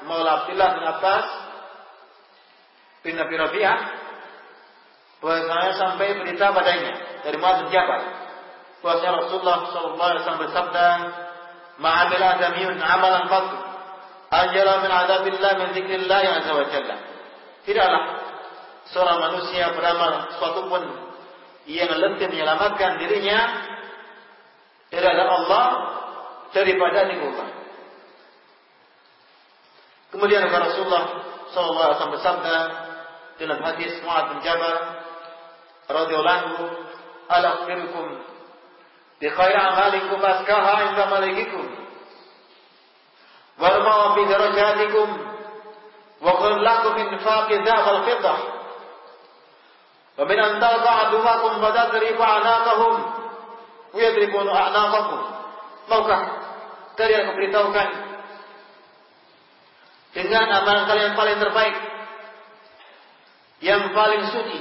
Maula Abdullah bin Abbas bin Nabi Rabi'ah bahwasanya sampai berita padanya. Dari Muaz bin Jabal bahwasanya Rasulullah sallallahu alaihi wasallam bersabda ma'amil adamiyun amalan qat ajala min adabillah min dzikrillah azza wa tidaklah seorang manusia beramal suatu pun yang lebih menyelamatkan dirinya dari Allah daripada zikrullah kemudian Rasulullah wasallam bersabda dalam hadis Muaz bin Jabal radhiyallahu anhu ala akhbirukum bi khairi amalikum askaha inda malikikum. Wal ma'a fi darajatikum. Wa qul lakum min faqi dhab al fiddah. Wa min an tadha aduwakum wa tadribu anaqahum. Wa yadribunu a'naqakum. Maukah dari yang memberitahukan dengan amalan kalian paling terbaik? Yang paling suci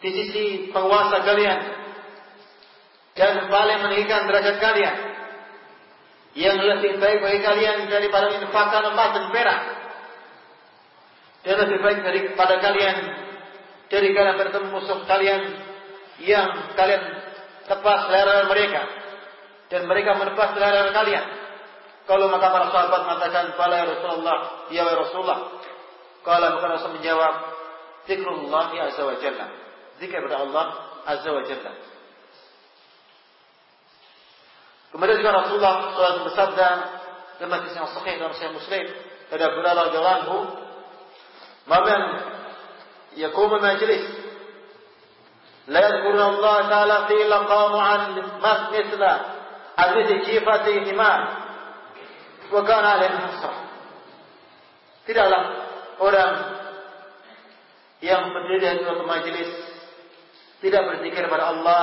di sisi penguasa kalian. Dan paling meninggikan derajat kalian. Yang lebih baik bagi kalian daripada infakan emas dan perak. Dan lebih baik daripada kalian dari kalian bertemu musuh kalian yang kalian tepas selera mereka. Dan mereka menepas selera kalian. Kalau maka para sahabat mengatakan Fala ya Rasulullah Ya Rasulullah. Kalau maka Rasul menjawab Zikrullah ya Azza wa Jalla zikir kepada Allah Azza wa Jalla. Kemudian juga Rasulullah SAW bersabda dalam hadis yang sahih dalam Sahih Muslim dari Abu Hurairah radhiyallahu "Man yaqumu majlis la yadhkuruna Allah ta'ala fi illa qamu 'an mithla adhi jifati himar wa kana 'alayhi hasrah." Tidaklah orang yang berdiri di suatu majelis tidak berzikir kepada Allah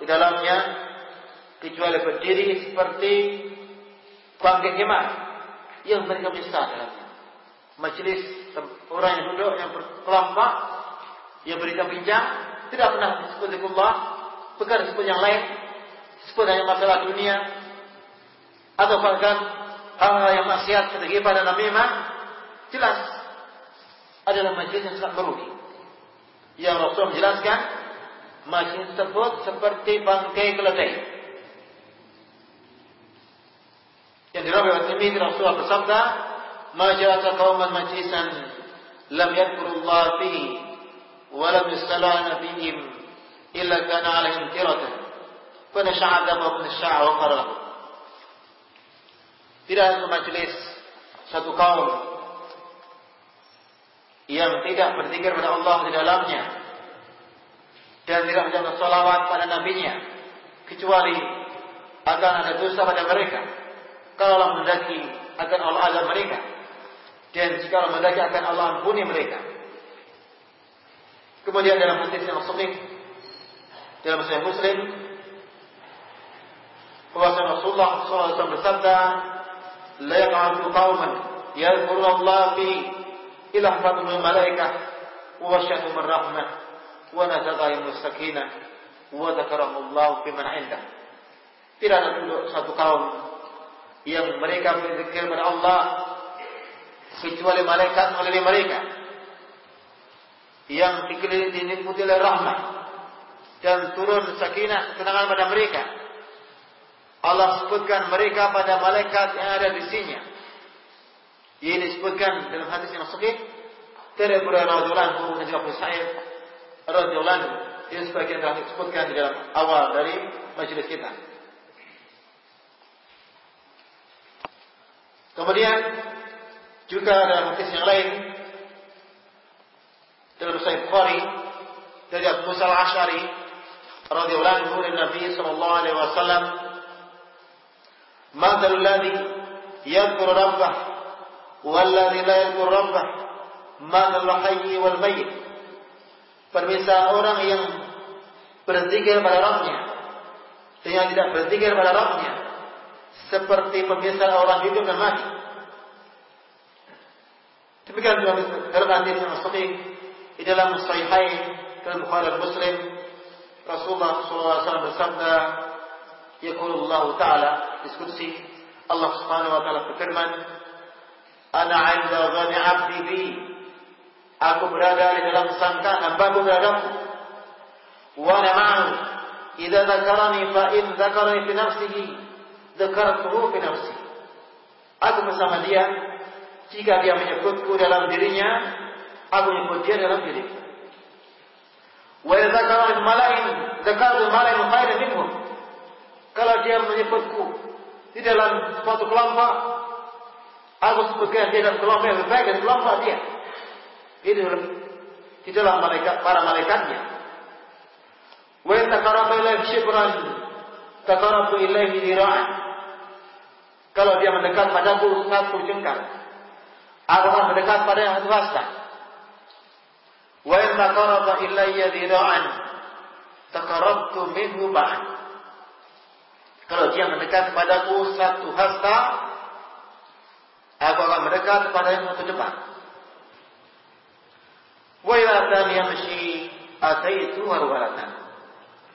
di dalamnya kecuali berdiri seperti bangkit jemaah yang mereka bisa. Majelis orang yang duduk yang berkelompok yang berbincang-bincang tidak pernah disebut Allah, bukan disebut yang lain, disebut hanya masalah dunia atau bahkan hal-hal yang maksiat seperti pada namimah jelas adalah majelis yang sangat merugi. Yang Rasul menjelaskan majelis tersebut seperti bangkai keledai. Yang dirawi oleh Tirmidzi Rasulullah bersabda, "Majalasa qauman majlisan lam yadhkurullah fihi wa lam yusallana fihim illa kana alaihim tiratan." Fa nasha'a damu nasha'a wa qara. Tidak ada majelis satu kaum yang tidak berzikir pada Allah di dalamnya dan tidak menjatuh salawat pada nabinya. Kecuali akan ada dosa pada mereka. Kalau Allah mendaki akan Allah azab mereka. Dan jika Allah mendaki akan Allah ampuni mereka. Kemudian dalam hadis yang muslim dalam Sahih Muslim bahwa Rasulullah SAW bersabda la yaqa'u qauman yadhkuruna Allah fi ila malaikah wa syatu rahmah. الرحمة ونزغهم السكينة وذكرهم الله بمن عنده tidak ada duduk satu kaum yang mereka berzikir kepada Allah kecuali malaikat melalui mereka yang dikelilingi diliputi oleh rahmat dan turun sakinah ketenangan pada mereka Allah sebutkan mereka pada malaikat yang ada di sisinya Ini disebutkan dalam hadis yang sahih dari Abu Hurairah radhiyallahu anhu dan juga Abu Sa'id Rasulullah anhu. Ini sebagian kami sebutkan di dalam awal dari majelis kita. Kemudian juga ada hadis yang lain. Dalam Sahih Bukhari dari Abu Musa Al-Asy'ari radhiyallahu anhu dari Nabi sallallahu alaihi wasallam. "Madzal ladzi yadhkuru rabbah wal ladzi la yadhkuru rabbah madzal hayy wal mayyit" Permisalan orang yang berzikir pada Rabbnya yang tidak berzikir pada Rabbnya seperti pemisahan orang hidup dan mati. Demikian dalam hadis yang sahih di dalam Sahihain dalam Bukhari Muslim Rasulullah SAW bersabda Yaqulullah Ta'ala diskusi Allah Subhanahu wa taala berfirman Ana 'inda dhanni 'abdi bi. Aku berada di dalam sangkaan hambaku terhadapku. Wa ana ma'ahu. Idza dzakarani fa in dzakarani fi nafsihi, dzakartuhu fi nafsi. Aku bersama dia jika dia menyebutku dalam dirinya, aku menyebut dia dalam diriku. Wa idza dzakarani malain, dzakartu malain khairan minhum. Kalau dia menyebutku di dalam suatu kelompok, Aku sebutkan dia dalam kelompok yang lebih baik dari kelompok dia. Ini dalam di dalam malaikat para malaikatnya. Wa takaraba ilaihi shibran takarabu ilaihi dira'an. Kalau dia mendekat padaku satu jengkal, aku akan mendekat pada yang satu hasta. Wa in takaraba ilayya dira'an takarabtu minhu ba'an. Kalau dia mendekat padaku satu hasta, Aku akan mendekat kepada yang satu depan. Wa kana yamshi ataitu warwalatan.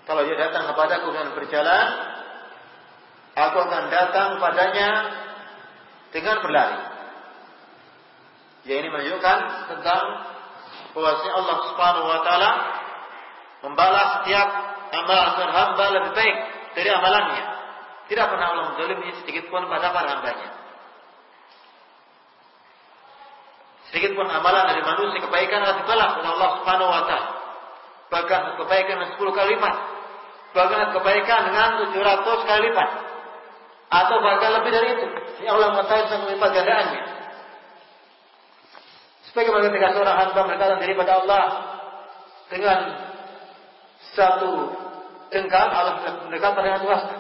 Kalau dia datang kepadaku dengan berjalan, aku akan datang padanya dengan berlari. Ya ini menunjukkan tentang bahwasanya Allah Subhanahu wa taala membalas setiap amalan hamba lebih baik dari amalannya. Tidak pernah Allah menzalimi sedikit pun pada para hambanya. Sedikit pun amalan dari manusia kebaikan akan dibalas oleh Allah Subhanahu wa taala. bahkan kebaikan dengan 10 kali lipat, bahkan kebaikan dengan 700 kali lipat, atau bahkan lebih dari itu. Allah mengetahui bisa melipat gandaannya. Sebagaimana ketika seorang hamba mendekatkan diri pada Allah dengan satu jengkal, Allah mendekat padanya swasta.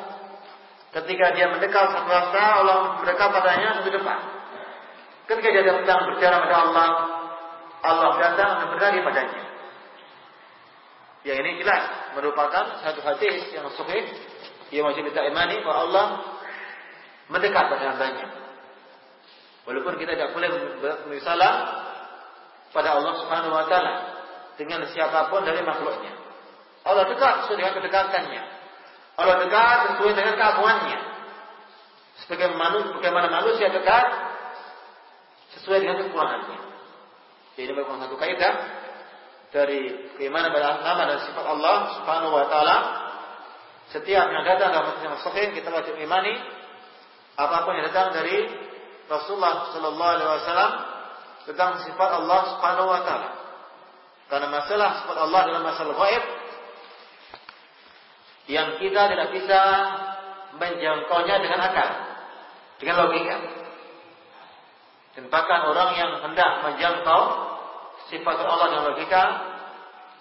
Ketika dia mendekat satu swasta, Allah mendekat padanya satu depan. Ketika dia datang berbicara pada Allah, Allah datang dan berdari padanya. Ya ini jelas merupakan satu hadis yang sahih yang wajib kita imani bahwa Allah mendekat pada hambanya. Walaupun kita tidak boleh bersalah pada Allah Subhanahu wa taala dengan siapa pun dari makhluknya. Allah dekat sesuai dengan kedekatannya. Allah dekat sesuai dengan keagungannya. Sebagaimana manusia dekat sesuai dengan kekurangannya. Jadi merupakan satu kaidah dari keimanan pada nama dan sifat Allah Subhanahu wa taala. Setiap yang datang dalam hadis yang sahih kita wajib imani apa pun yang datang dari Rasulullah sallallahu alaihi wasallam tentang sifat Allah Subhanahu wa taala. Karena masalah sifat Allah adalah masalah gaib yang kita tidak bisa menjangkaunya dengan akal, dengan logika. Dan orang yang hendak menjangkau sifat Allah dengan logika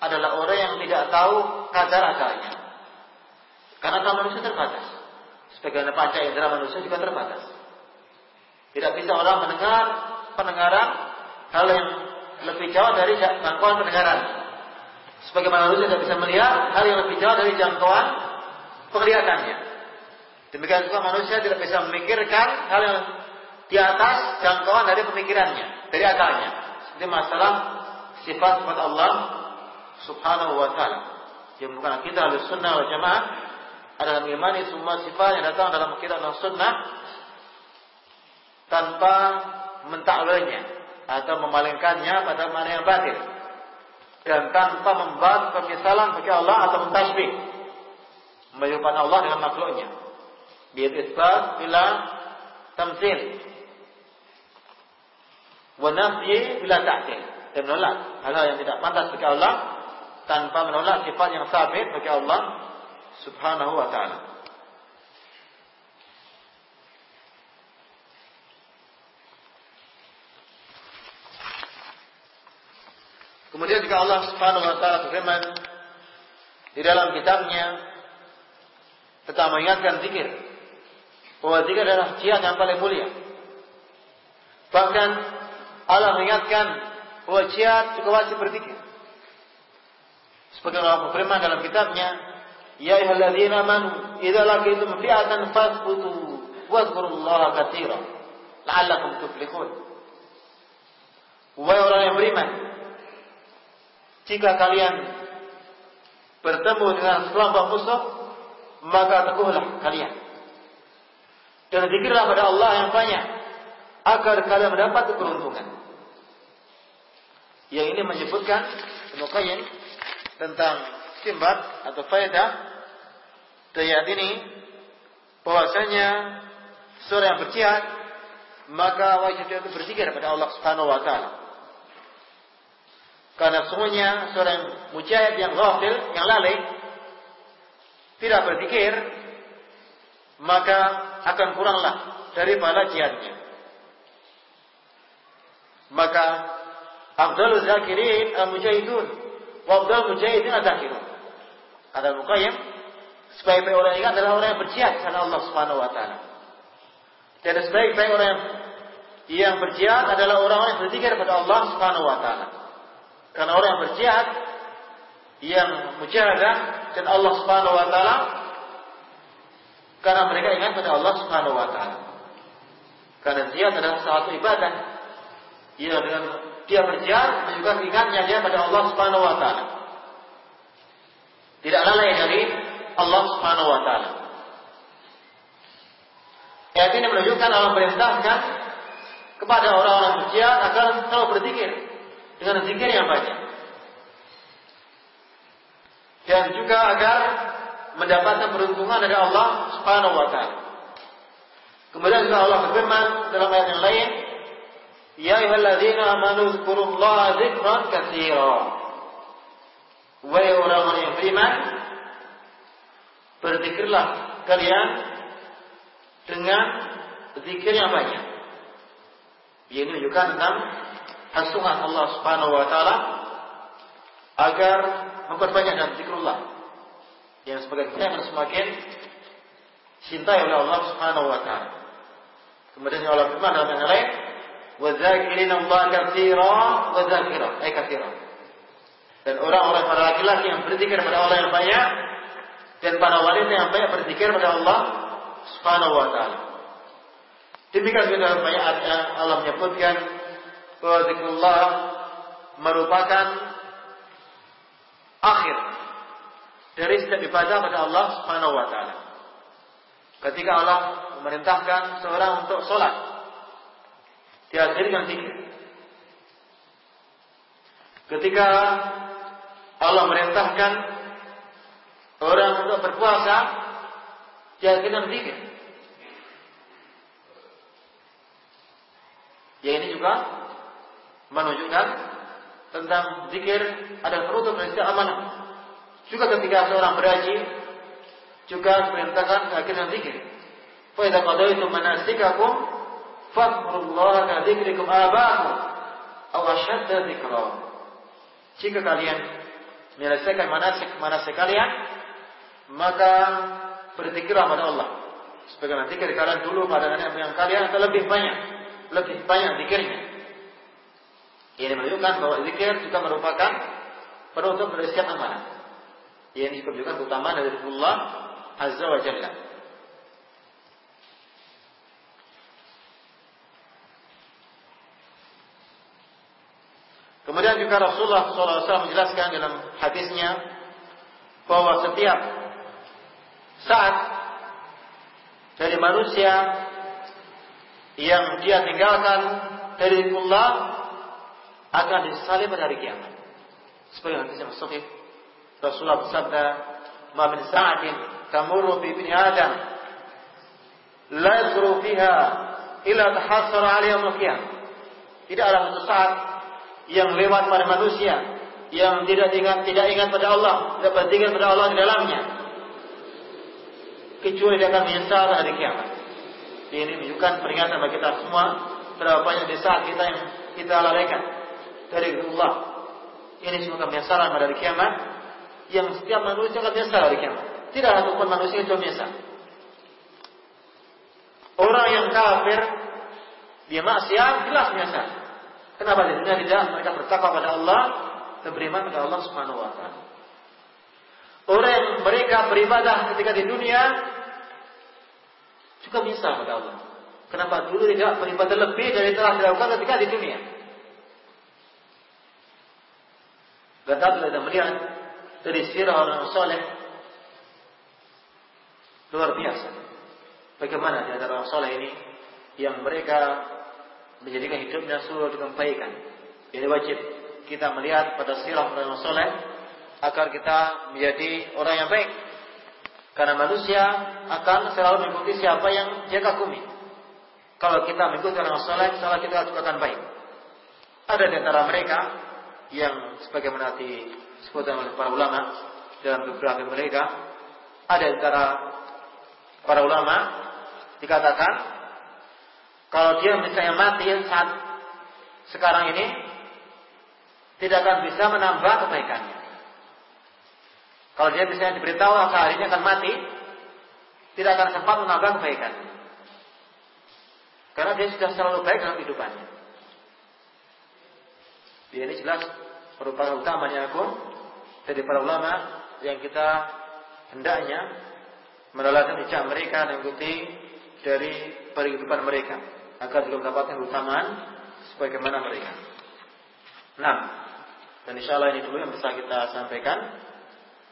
adalah orang yang tidak tahu kadar akalnya. Karena akal manusia terbatas. Sebagaimana panca indera manusia juga terbatas. Tidak bisa orang mendengar pendengaran hal yang lebih jauh dari jangkauan pendengaran. Sebagaimana manusia tidak bisa melihat hal yang lebih jauh dari jangkauan penglihatannya. Demikian juga manusia tidak bisa memikirkan hal yang di atas jangkauan dari pemikirannya, dari akalnya. Ini masalah sifat sifat Allah Subhanahu wa taala. Yang bukan kita harus sunnah wal jamaah. Adalah mengimani semua sifat yang datang dalam kitab dan sunnah tanpa mentakwilnya atau memalingkannya pada mana yang batil. Dan tanpa membuat pemisalan bagi Allah atau mentasbih. Menyerupakan Allah dengan makhluknya. Biar isbat bila tamsil wa bila ta'til dan menolak hal-hal yang tidak pantas bagi Allah tanpa menolak sifat yang sabit bagi Allah Subhanahu wa taala. Kemudian juga Allah Subhanahu wa taala berfirman di dalam kitabnya tentang mengingatkan zikir bahwa zikir adalah jihad yang paling mulia. Bahkan Allah mengingatkan bahwa jihad juga wajib berzikir. Seperti Allah berfirman dalam kitabnya, Ya ayyuhalladzina amanu idza laqitum fi'atan fasbutu wadhkurullaha katsiran la'allakum tuflihun. Wahai orang yang beriman, jika kalian bertemu dengan sekelompok musuh, maka teguhlah kalian. Dan zikirlah pada Allah yang banyak agar kalian mendapat keberuntungan. Yang ini menyebutkan Muqayyim tentang simbat atau faedah dari ini bahwasanya seorang yang berjihad maka wajib dia itu berzikir kepada Allah Subhanahu wa taala. Karena semuanya seorang mujahid yang ghafil, yang lalai, tidak berzikir, maka akan kuranglah dari pahala jihadnya. Maka Abdul Zakirin al-Mujahidun wa Abdul Mujahidin al-Zakirun. Kata Muqayyim, sebaik-baik orang ini adalah orang yang berjihad karena Allah Subhanahu wa taala. Dan sebaik-baik orang yang, yang berjihad adalah orang-orang yang berzikir kepada Allah Subhanahu wa taala. Karena orang yang berjihad yang mujahadah dan Allah Subhanahu wa taala karena mereka ingat pada Allah Subhanahu wa taala. Karena jihad adalah satu ibadah. Ya dengan dia berjihad menunjukkan ingatnya dia pada Allah Subhanahu wa taala. Tidak lalai dari Allah Subhanahu wa taala. Ayat ini menunjukkan Allah perintahkan kepada orang-orang berjihad agar selalu berzikir dengan zikir yang banyak. Dan juga agar mendapatkan peruntungan dari Allah Subhanahu wa taala. Kemudian juga Allah berfirman dalam ayat yang lain, "Ya ayyuhalladzina amanu dzkurullaha dzikran katsira." Wahai orang-orang yang beriman, kalian dengan zikir yang banyak. Ini menunjukkan tentang hasuhan Allah Subhanahu wa taala agar memperbanyak dalam zikrullah. Yang sebagai kita akan semakin cintai oleh Allah Subhanahu wa taala. Kemudian Allah firman dalam yang lain, "Wa dzakirina Allah katsira wa dzakira." Eh katsira. Dan orang-orang para laki-laki yang berzikir pada Allah yang banyak dan para wanita yang banyak berzikir pada Allah Subhanahu wa taala. Demikian juga banyak Allah menyebutkan bahwa zikrullah merupakan akhir dari setiap ibadah pada Allah Subhanahu wa taala. Ketika Allah memerintahkan seorang untuk sholat, diakhiri dengan zikir. Ketika Allah merintahkan orang untuk berpuasa, diakhiri dengan zikir. Ya ini juga menunjukkan tentang zikir ada penutup dari setiap amanah. Juga ketika seorang berhaji juga diperintahkan akhirnya zikir. Fa idza qadaytum manasikakum fadhkurullaha ka dzikrikum aba'akum aw ashadda dzikra. Jika kalian menyelesaikan manasik manasik kalian, maka berzikirlah pada Allah. Sebagaimana zikir kalian dulu pada moyang kalian atau lebih banyak, lebih banyak zikirnya. Ini menunjukkan bahwa zikir juga merupakan penutup dari setiap amanah yang disebut juga keutamaan dari Allah Azza wa Jalla. Juga Rasulullah SAW menjelaskan dalam hadisnya bahwa setiap saat dari manusia yang dia tinggalkan dari Allah akan disalib pada hari kiamat. Seperti hadis yang sahih Rasulullah bersabda, "Ma min sa'atin tamurru bi ibni Adam la yadhkuru fiha illa tahassara 'alaihi yawm al-qiyamah." Tidaklah satu saat yang lewat pada manusia yang tidak ingat tidak ingat pada Allah, tidak beringat pada Allah di dalamnya. Kecuali dia akan menyesal hari kiamat. Ini menunjukkan peringatan bagi kita semua berapa banyak di saat kita yang kita lalaikan dari Allah. Ini semoga penyesalan pada hari kiamat yang setiap manusia akan menyesal hari kiamat. Tidak ada pun manusia yang menyesal. Orang yang kafir dia maksiat jelas menyesal. Kenapa di dunia tidak mereka bertakwa pada Allah dan beriman pada Allah Subhanahu wa taala. Orang yang mereka beribadah ketika di dunia juga menyesal pada Allah. Kenapa dulu tidak beribadah lebih dari telah dilakukan ketika di dunia? Dan kita melihat dari sirah orang soleh luar biasa. Bagaimana di antara orang soleh ini yang mereka menjadikan hidupnya selalu dengan kebaikan. Ini wajib kita melihat pada sirah orang soleh agar kita menjadi orang yang baik. Karena manusia akan selalu mengikuti siapa yang dia kagumi. Kalau kita mengikuti orang soleh, salah kita juga akan baik. Ada di antara mereka yang sebagaimana di disebutkan oleh para ulama dalam beberapa mereka ada antara para ulama dikatakan kalau dia misalnya mati saat sekarang ini tidak akan bisa menambah kebaikannya. Kalau dia misalnya diberitahu hari ini akan mati, tidak akan sempat menambah kebaikannya. Karena dia sudah selalu baik dalam kehidupannya. Dia ini jelas merupakan utamanya aku dari para ulama yang kita hendaknya meneladani jejak mereka dan dari kehidupan mereka agar juga mendapatkan keutamaan sebagaimana mereka. Nah, dan insya Allah ini dulu yang bisa kita sampaikan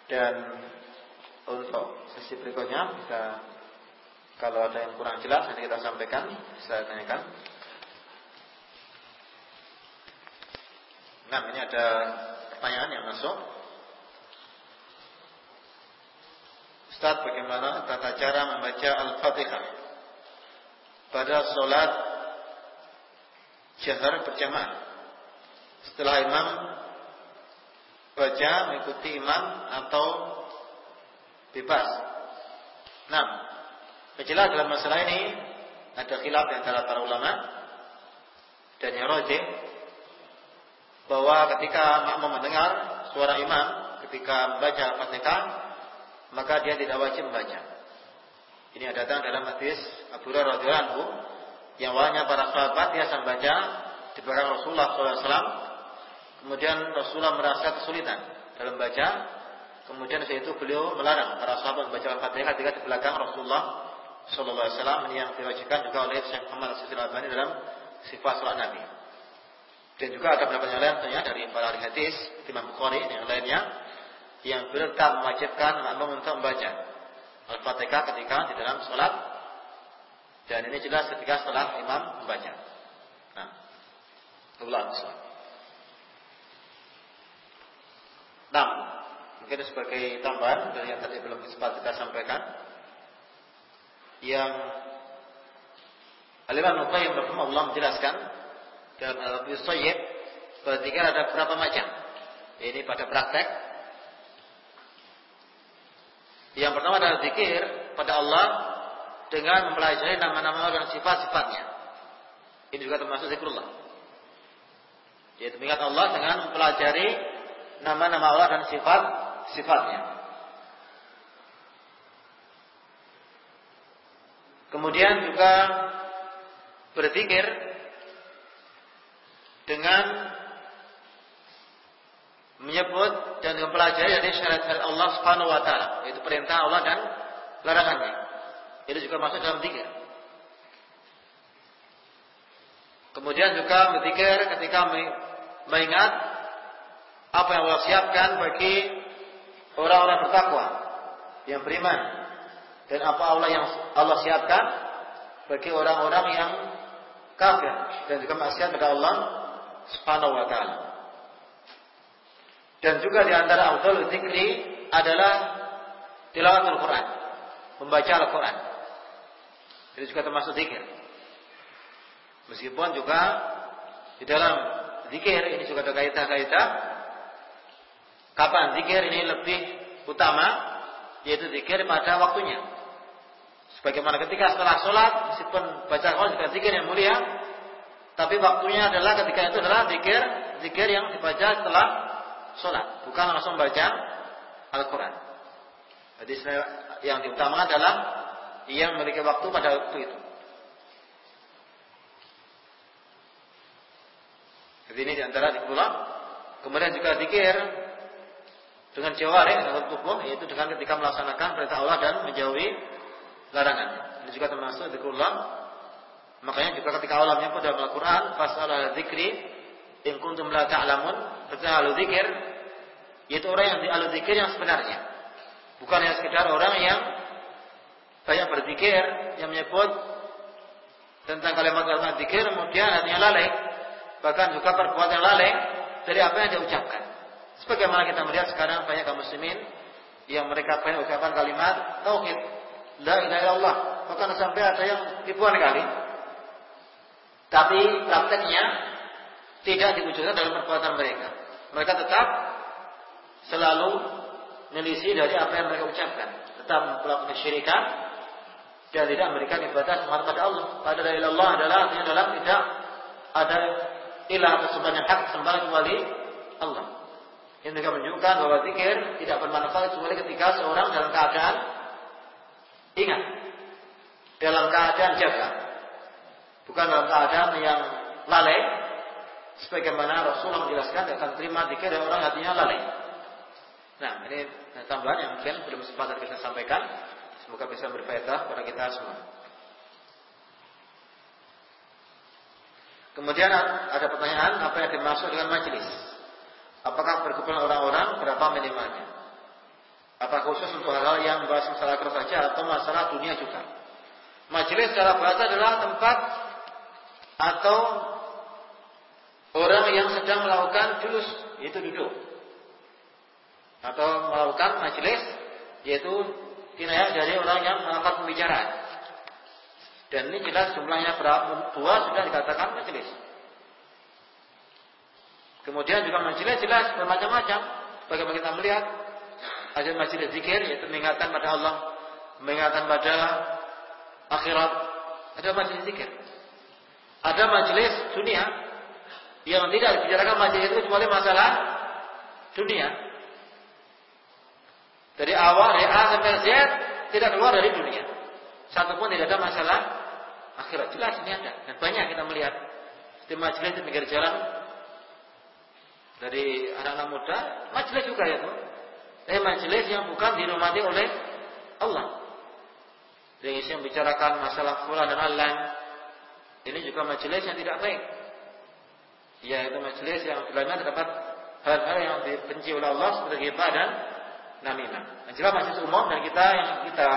dan untuk sesi berikutnya bisa kalau ada yang kurang jelas nanti kita sampaikan bisa tanyakan. Nah, ini ada pertanyaan yang masuk. Ustaz bagaimana tata cara membaca Al-Fatihah pada solat jahar berjamaah setelah imam baca mengikuti imam atau bebas. Nah, jelas dalam masalah ini ada khilaf di antara para ulama dan yang rojih bahwa ketika makmum mendengar suara imam ketika membaca Fatihah maka dia tidak wajib membaca. Ini ada datang dalam hadis Abu Hurairah radhiyallahu yang awalnya para sahabat dia membaca di belakang Rasulullah SAW. Kemudian Rasulullah merasa kesulitan dalam baca. Kemudian setelah itu beliau melarang para sahabat membaca Al-Fatihah ketika di belakang Rasulullah SAW yang diwajibkan juga oleh Syekh Muhammad Al Albani dalam sifat salat Nabi. Dan juga ada beberapa yang lain tentunya dari para hadis, Imam Bukhari dan yang lainnya yang berkah mewajibkan makmum untuk membaca Al-Fatihah ketika di dalam sholat dan ini jelas ketika setelah imam membaca. Nah, ulang Nah, mungkin sebagai tambahan dari yang tadi belum sempat kita sampaikan, yang Al-Imam Nuqayyim Allah menjelaskan dalam Sayyid berarti ada berapa macam. Ini pada praktek yang pertama adalah zikir pada Allah dengan mempelajari nama-nama dan sifat-sifatnya. Ini juga termasuk zikrullah. Yaitu mengingat Allah dengan mempelajari nama-nama Allah dan sifat-sifatnya. Kemudian juga berzikir dengan menyebut dan mempelajari dari syarat-syarat Allah Subhanahu wa taala, yaitu perintah Allah dan larangannya. Itu juga masuk dalam zikir. Kemudian juga berzikir ketika mengingat apa yang Allah siapkan bagi orang-orang bertakwa yang beriman dan apa Allah yang Allah siapkan bagi orang-orang yang kafir dan juga maksiat kepada Allah Subhanahu wa taala. Dan juga di antara afdal zikri adalah tilawat Al-Quran. Membaca Al-Quran. Ini juga termasuk zikir. Meskipun juga di dalam zikir ini juga ada kaitan-kaitan. Kapan zikir ini lebih utama? Yaitu zikir pada waktunya. Sebagaimana ketika setelah sholat, meskipun baca Al-Quran juga zikir yang mulia, tapi waktunya adalah ketika itu adalah zikir, zikir yang dibaca setelah sholat, bukan langsung baca Al-Quran. Jadi yang diutamakan adalah yang memiliki waktu pada waktu itu. Jadi ini di antara dikulak. Kemudian juga dikir dengan jawari atau tubuh, yaitu dengan ketika melaksanakan perintah Allah dan menjauhi larangannya. Ini juga termasuk dikulak. Makanya juga ketika Allah menyebut dalam Al-Quran, pasal al-zikri, in kuntum la ta'lamun, perintah al-zikir, yaitu orang yang di zikir yang sebenarnya. Bukan yang sekedar orang yang banyak berzikir, yang menyebut tentang kalimat-kalimat zikir, kemudian hatinya lalai, bahkan juga perbuatan lalai dari apa yang dia ucapkan. Sebagaimana kita melihat sekarang banyak kaum muslimin yang mereka banyak ucapan kalimat tauhid, la ilaha illallah, bahkan sampai ada yang ribuan kali. Tapi prakteknya tidak diwujudkan dalam perbuatan mereka. Mereka tetap selalu menelisih dari apa yang mereka ucapkan. Tetap melakukan kesyirikan dan tidak memberikan ibadah semata pada Allah. Pada dari Allah adalah artinya adalah tidak ada ilah atau sebanyak hak sembah kecuali Allah. Ini juga menunjukkan bahwa zikir tidak bermanfaat kecuali ketika seorang dalam keadaan ingat, dalam keadaan jaga, bukan dalam keadaan yang lalai. Sebagaimana Rasulullah menjelaskan akan terima zikir dari orang hatinya lalai. Nah, ini tambahan yang mungkin belum sempat kita sampaikan. Semoga bisa berfaedah pada kita semua. Kemudian ada pertanyaan, apa yang dimaksud dengan majelis? Apakah berkumpul orang-orang berapa minimalnya? Apa khusus untuk hal-hal yang membahas masalah keras saja atau masalah dunia juga? Majelis secara bahasa adalah tempat atau orang yang sedang melakukan julus, yaitu duduk atau melakukan majelis yaitu kinayah dari orang yang melakukan pembicaraan. Dan ini jelas jumlahnya berapa dua sudah dikatakan majelis. Kemudian juga majelis jelas bermacam-macam. bagaimana kita melihat ada majelis zikir yaitu mengingatkan pada Allah, mengingatkan pada akhirat, ada majelis zikir. Ada majelis dunia yang tidak dibicarakan majelis itu kecuali masalah dunia. Dari awal dari A sampai Z tidak keluar dari dunia. Satu pun tidak ada masalah akhirat. Jelas ini ada dan banyak kita melihat di majelis di pinggir jalan dari anak-anak muda, majelis juga ya tuh. Tapi majelis yang bukan dirumati oleh Allah. Yang isi membicarakan masalah fulan dan Allah. Ini juga majelis yang tidak baik. Ya itu majelis yang dalamnya terdapat hal-hal yang dibenci oleh Allah seperti kita dan namimah. Jelas majelis umum dan kita yang kita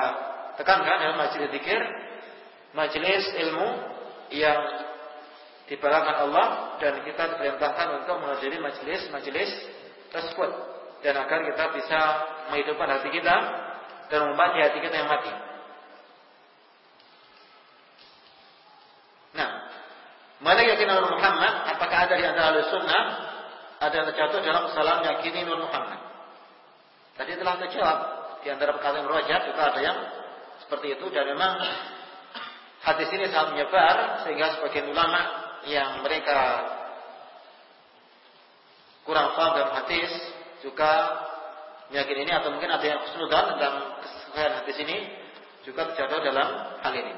tekankan adalah majelis zikir, majelis ilmu yang dibalakan Allah dan kita diperintahkan untuk menghadiri majelis-majelis tersebut dan agar kita bisa menghidupkan hati kita dan mengobati hati kita yang mati. Nah, mana yakin Nur Muhammad? Apakah ada di antara sunnah ada yang terjatuh dalam kesalahan yakini Nur Muhammad? Tadi telah terjawab di antara perkataan Rajab juga ada yang seperti itu dan memang hadis ini sangat menyebar sehingga sebagian ulama yang mereka kurang paham dalam hadis juga meyakini ini atau mungkin ada yang keseluruhan tentang keseluruhan hadis ini juga terjatuh dalam hal ini.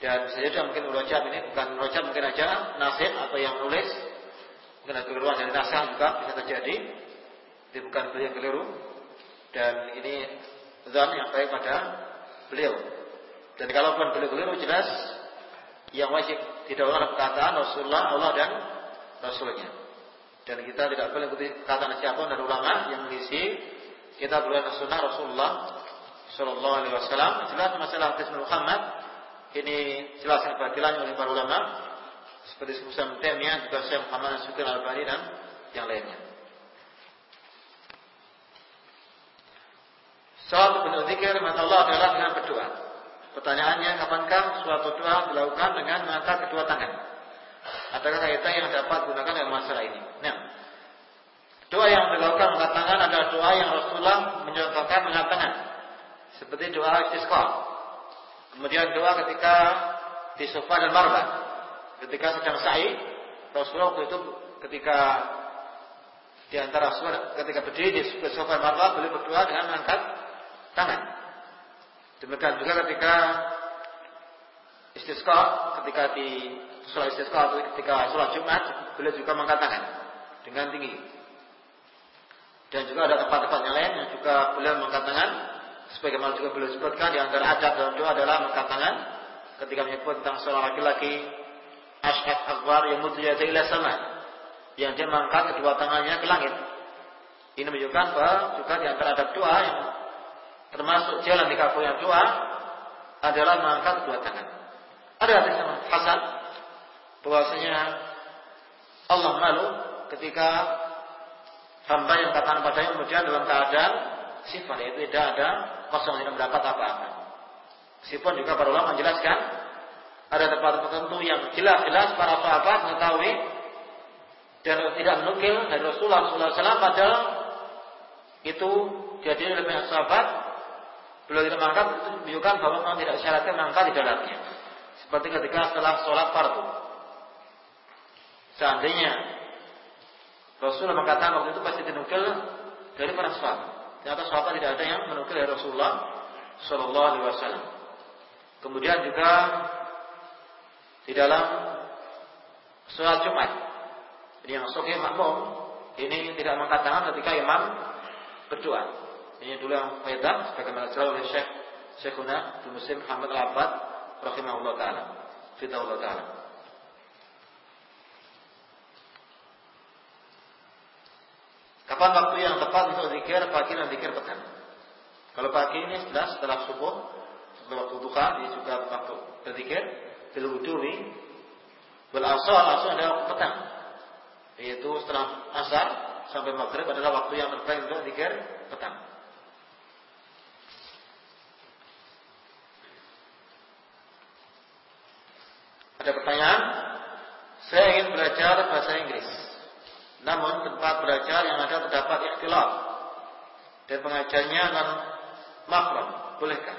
Dan bisa jadi mungkin rojab ini bukan rojab mungkin aja nasib atau yang nulis mungkin ada keliruan dari nasab juga bisa terjadi. Ini bukan beliau yang keliru dan ini zon yang baik pada beliau. Dan kalau bukan beliau keliru jelas yang wajib orang perkataan Rasulullah Allah dan Rasulnya. Dan kita tidak boleh ikuti perkataan siapa dari ulama yang mengisi kita boleh sunnah Rasulullah Shallallahu Alaihi Wasallam. Jelas masalah hadis Muhammad ini jelas kebatilan oleh para ulama seperti Musa Mutemnya juga Syekh Muhammad Sukir Al Bani dan yang lainnya. Soal bentuk zikir mata Allah adalah dengan berdoa. Pertanyaannya, kapankah suatu doa dilakukan dengan mengangkat kedua tangan? Adakah kaitan yang dapat gunakan dalam masalah ini? Nah, doa yang dilakukan mengangkat tangan adalah doa yang Rasulullah menyatakan mengangkat tangan. Seperti doa istisqa. Kemudian doa ketika di sofa dan marwah. Ketika sedang sa'i, Rasulullah itu ketika di antara ketika berdiri di sofa marwah beliau berdoa dengan mengangkat tangan. Demikian juga ketika istisqa, ketika di sholat istisqa atau ketika sholat Jumat, beliau juga mengatakan dengan tinggi. Dan juga ada tempat-tempat yang lain yang juga beliau mengatakan, sebagaimana juga beliau sebutkan di antara adab dalam doa adalah mengatakan ketika menyebut tentang seorang laki-laki ashad akbar yang mutia ila sama yang dia mengangkat kedua tangannya ke langit. Ini menunjukkan bahwa juga di antara adab doa yang termasuk jalan dikabulnya doa adalah mengangkat kedua tangan. Ada hadis Hasan bahwasanya Allah malu ketika hamba yang katakan padanya kemudian dalam keadaan sifat yaitu tidak ada kosong tidak mendapat apa-apa. Meskipun juga para ulama menjelaskan ada tempat tertentu yang jelas-jelas para sahabat mengetahui dan tidak menukil dari Rasulullah SAW padahal itu jadi oleh sahabat Beliau tidak mengangkat itu menunjukkan bahwa memang tidak syaratnya mengangkat di dalamnya. Seperti ketika setelah sholat fardu. Seandainya Rasulullah mengatakan waktu itu pasti dinukil dari para sahabat. Ternyata sahabat tidak ada yang menukil dari Rasulullah Shallallahu Alaihi Wasallam. Kemudian juga di dalam sholat Jumat, yang sahih makmum ini tidak mengangkat tangan ketika imam berdoa. Ini dulu yang faedah sebagaimana jelas oleh Syekh Syekhuna Muslim Muhammad Al-Abbad rahimahullah taala. Fitahullah taala. Kapan waktu yang tepat untuk zikir pagi dan zikir petang? Kalau pagi ini sudah setelah subuh, setelah waktu duha, ini juga waktu berzikir, bil wudhuwi, bil asal, asal adalah waktu petang. Yaitu setelah asar sampai maghrib adalah waktu yang terbaik untuk zikir petang. Ada pertanyaan? Saya ingin belajar bahasa Inggris. Namun tempat belajar yang ada terdapat ikhtilaf dan pengajarnya non makrom, bolehkah?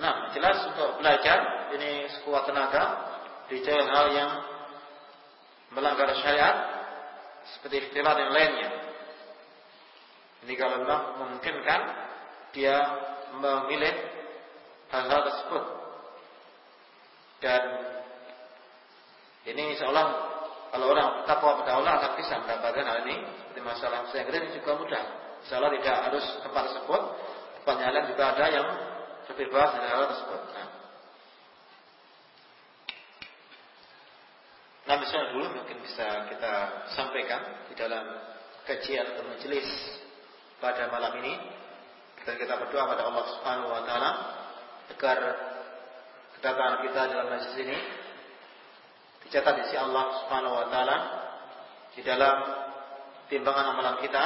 Nah, jelas untuk belajar ini sekuat tenaga di hal yang melanggar syariat seperti ikhtilaf yang lainnya. Ini kalau memungkinkan dia memilih hal-hal tersebut dan ini insya Allah kalau orang takwa pada Allah akan bisa mendapatkan hal ini seperti masalah saya kira ini juga mudah. Insya Allah tidak harus tempat tersebut, tempatnya lain juga ada yang lebih bebas dari hal tersebut. Nah. Nah, misalnya dulu mungkin bisa kita sampaikan di dalam kajian atau majelis pada malam ini dan kita berdoa pada Allah Subhanahu wa taala agar kedatangan kita dalam majelis ini dicatat di sisi Allah Subhanahu wa taala di dalam timbangan amalan kita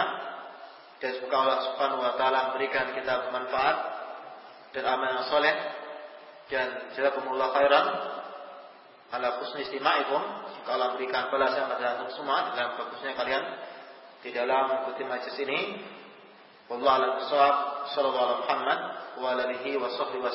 dan semoga Allah Subhanahu wa taala memberikan kita bermanfaat dan amal yang soleh dan jazakumullah khairan. Ala husni istima'ikum jika Allah berikan balasan pada antum semua dalam bagusnya kalian di dalam mengikuti majelis ini. Wallahu a'lam bishawab. Sallallahu alaihi wa alihi wa sahbihi wa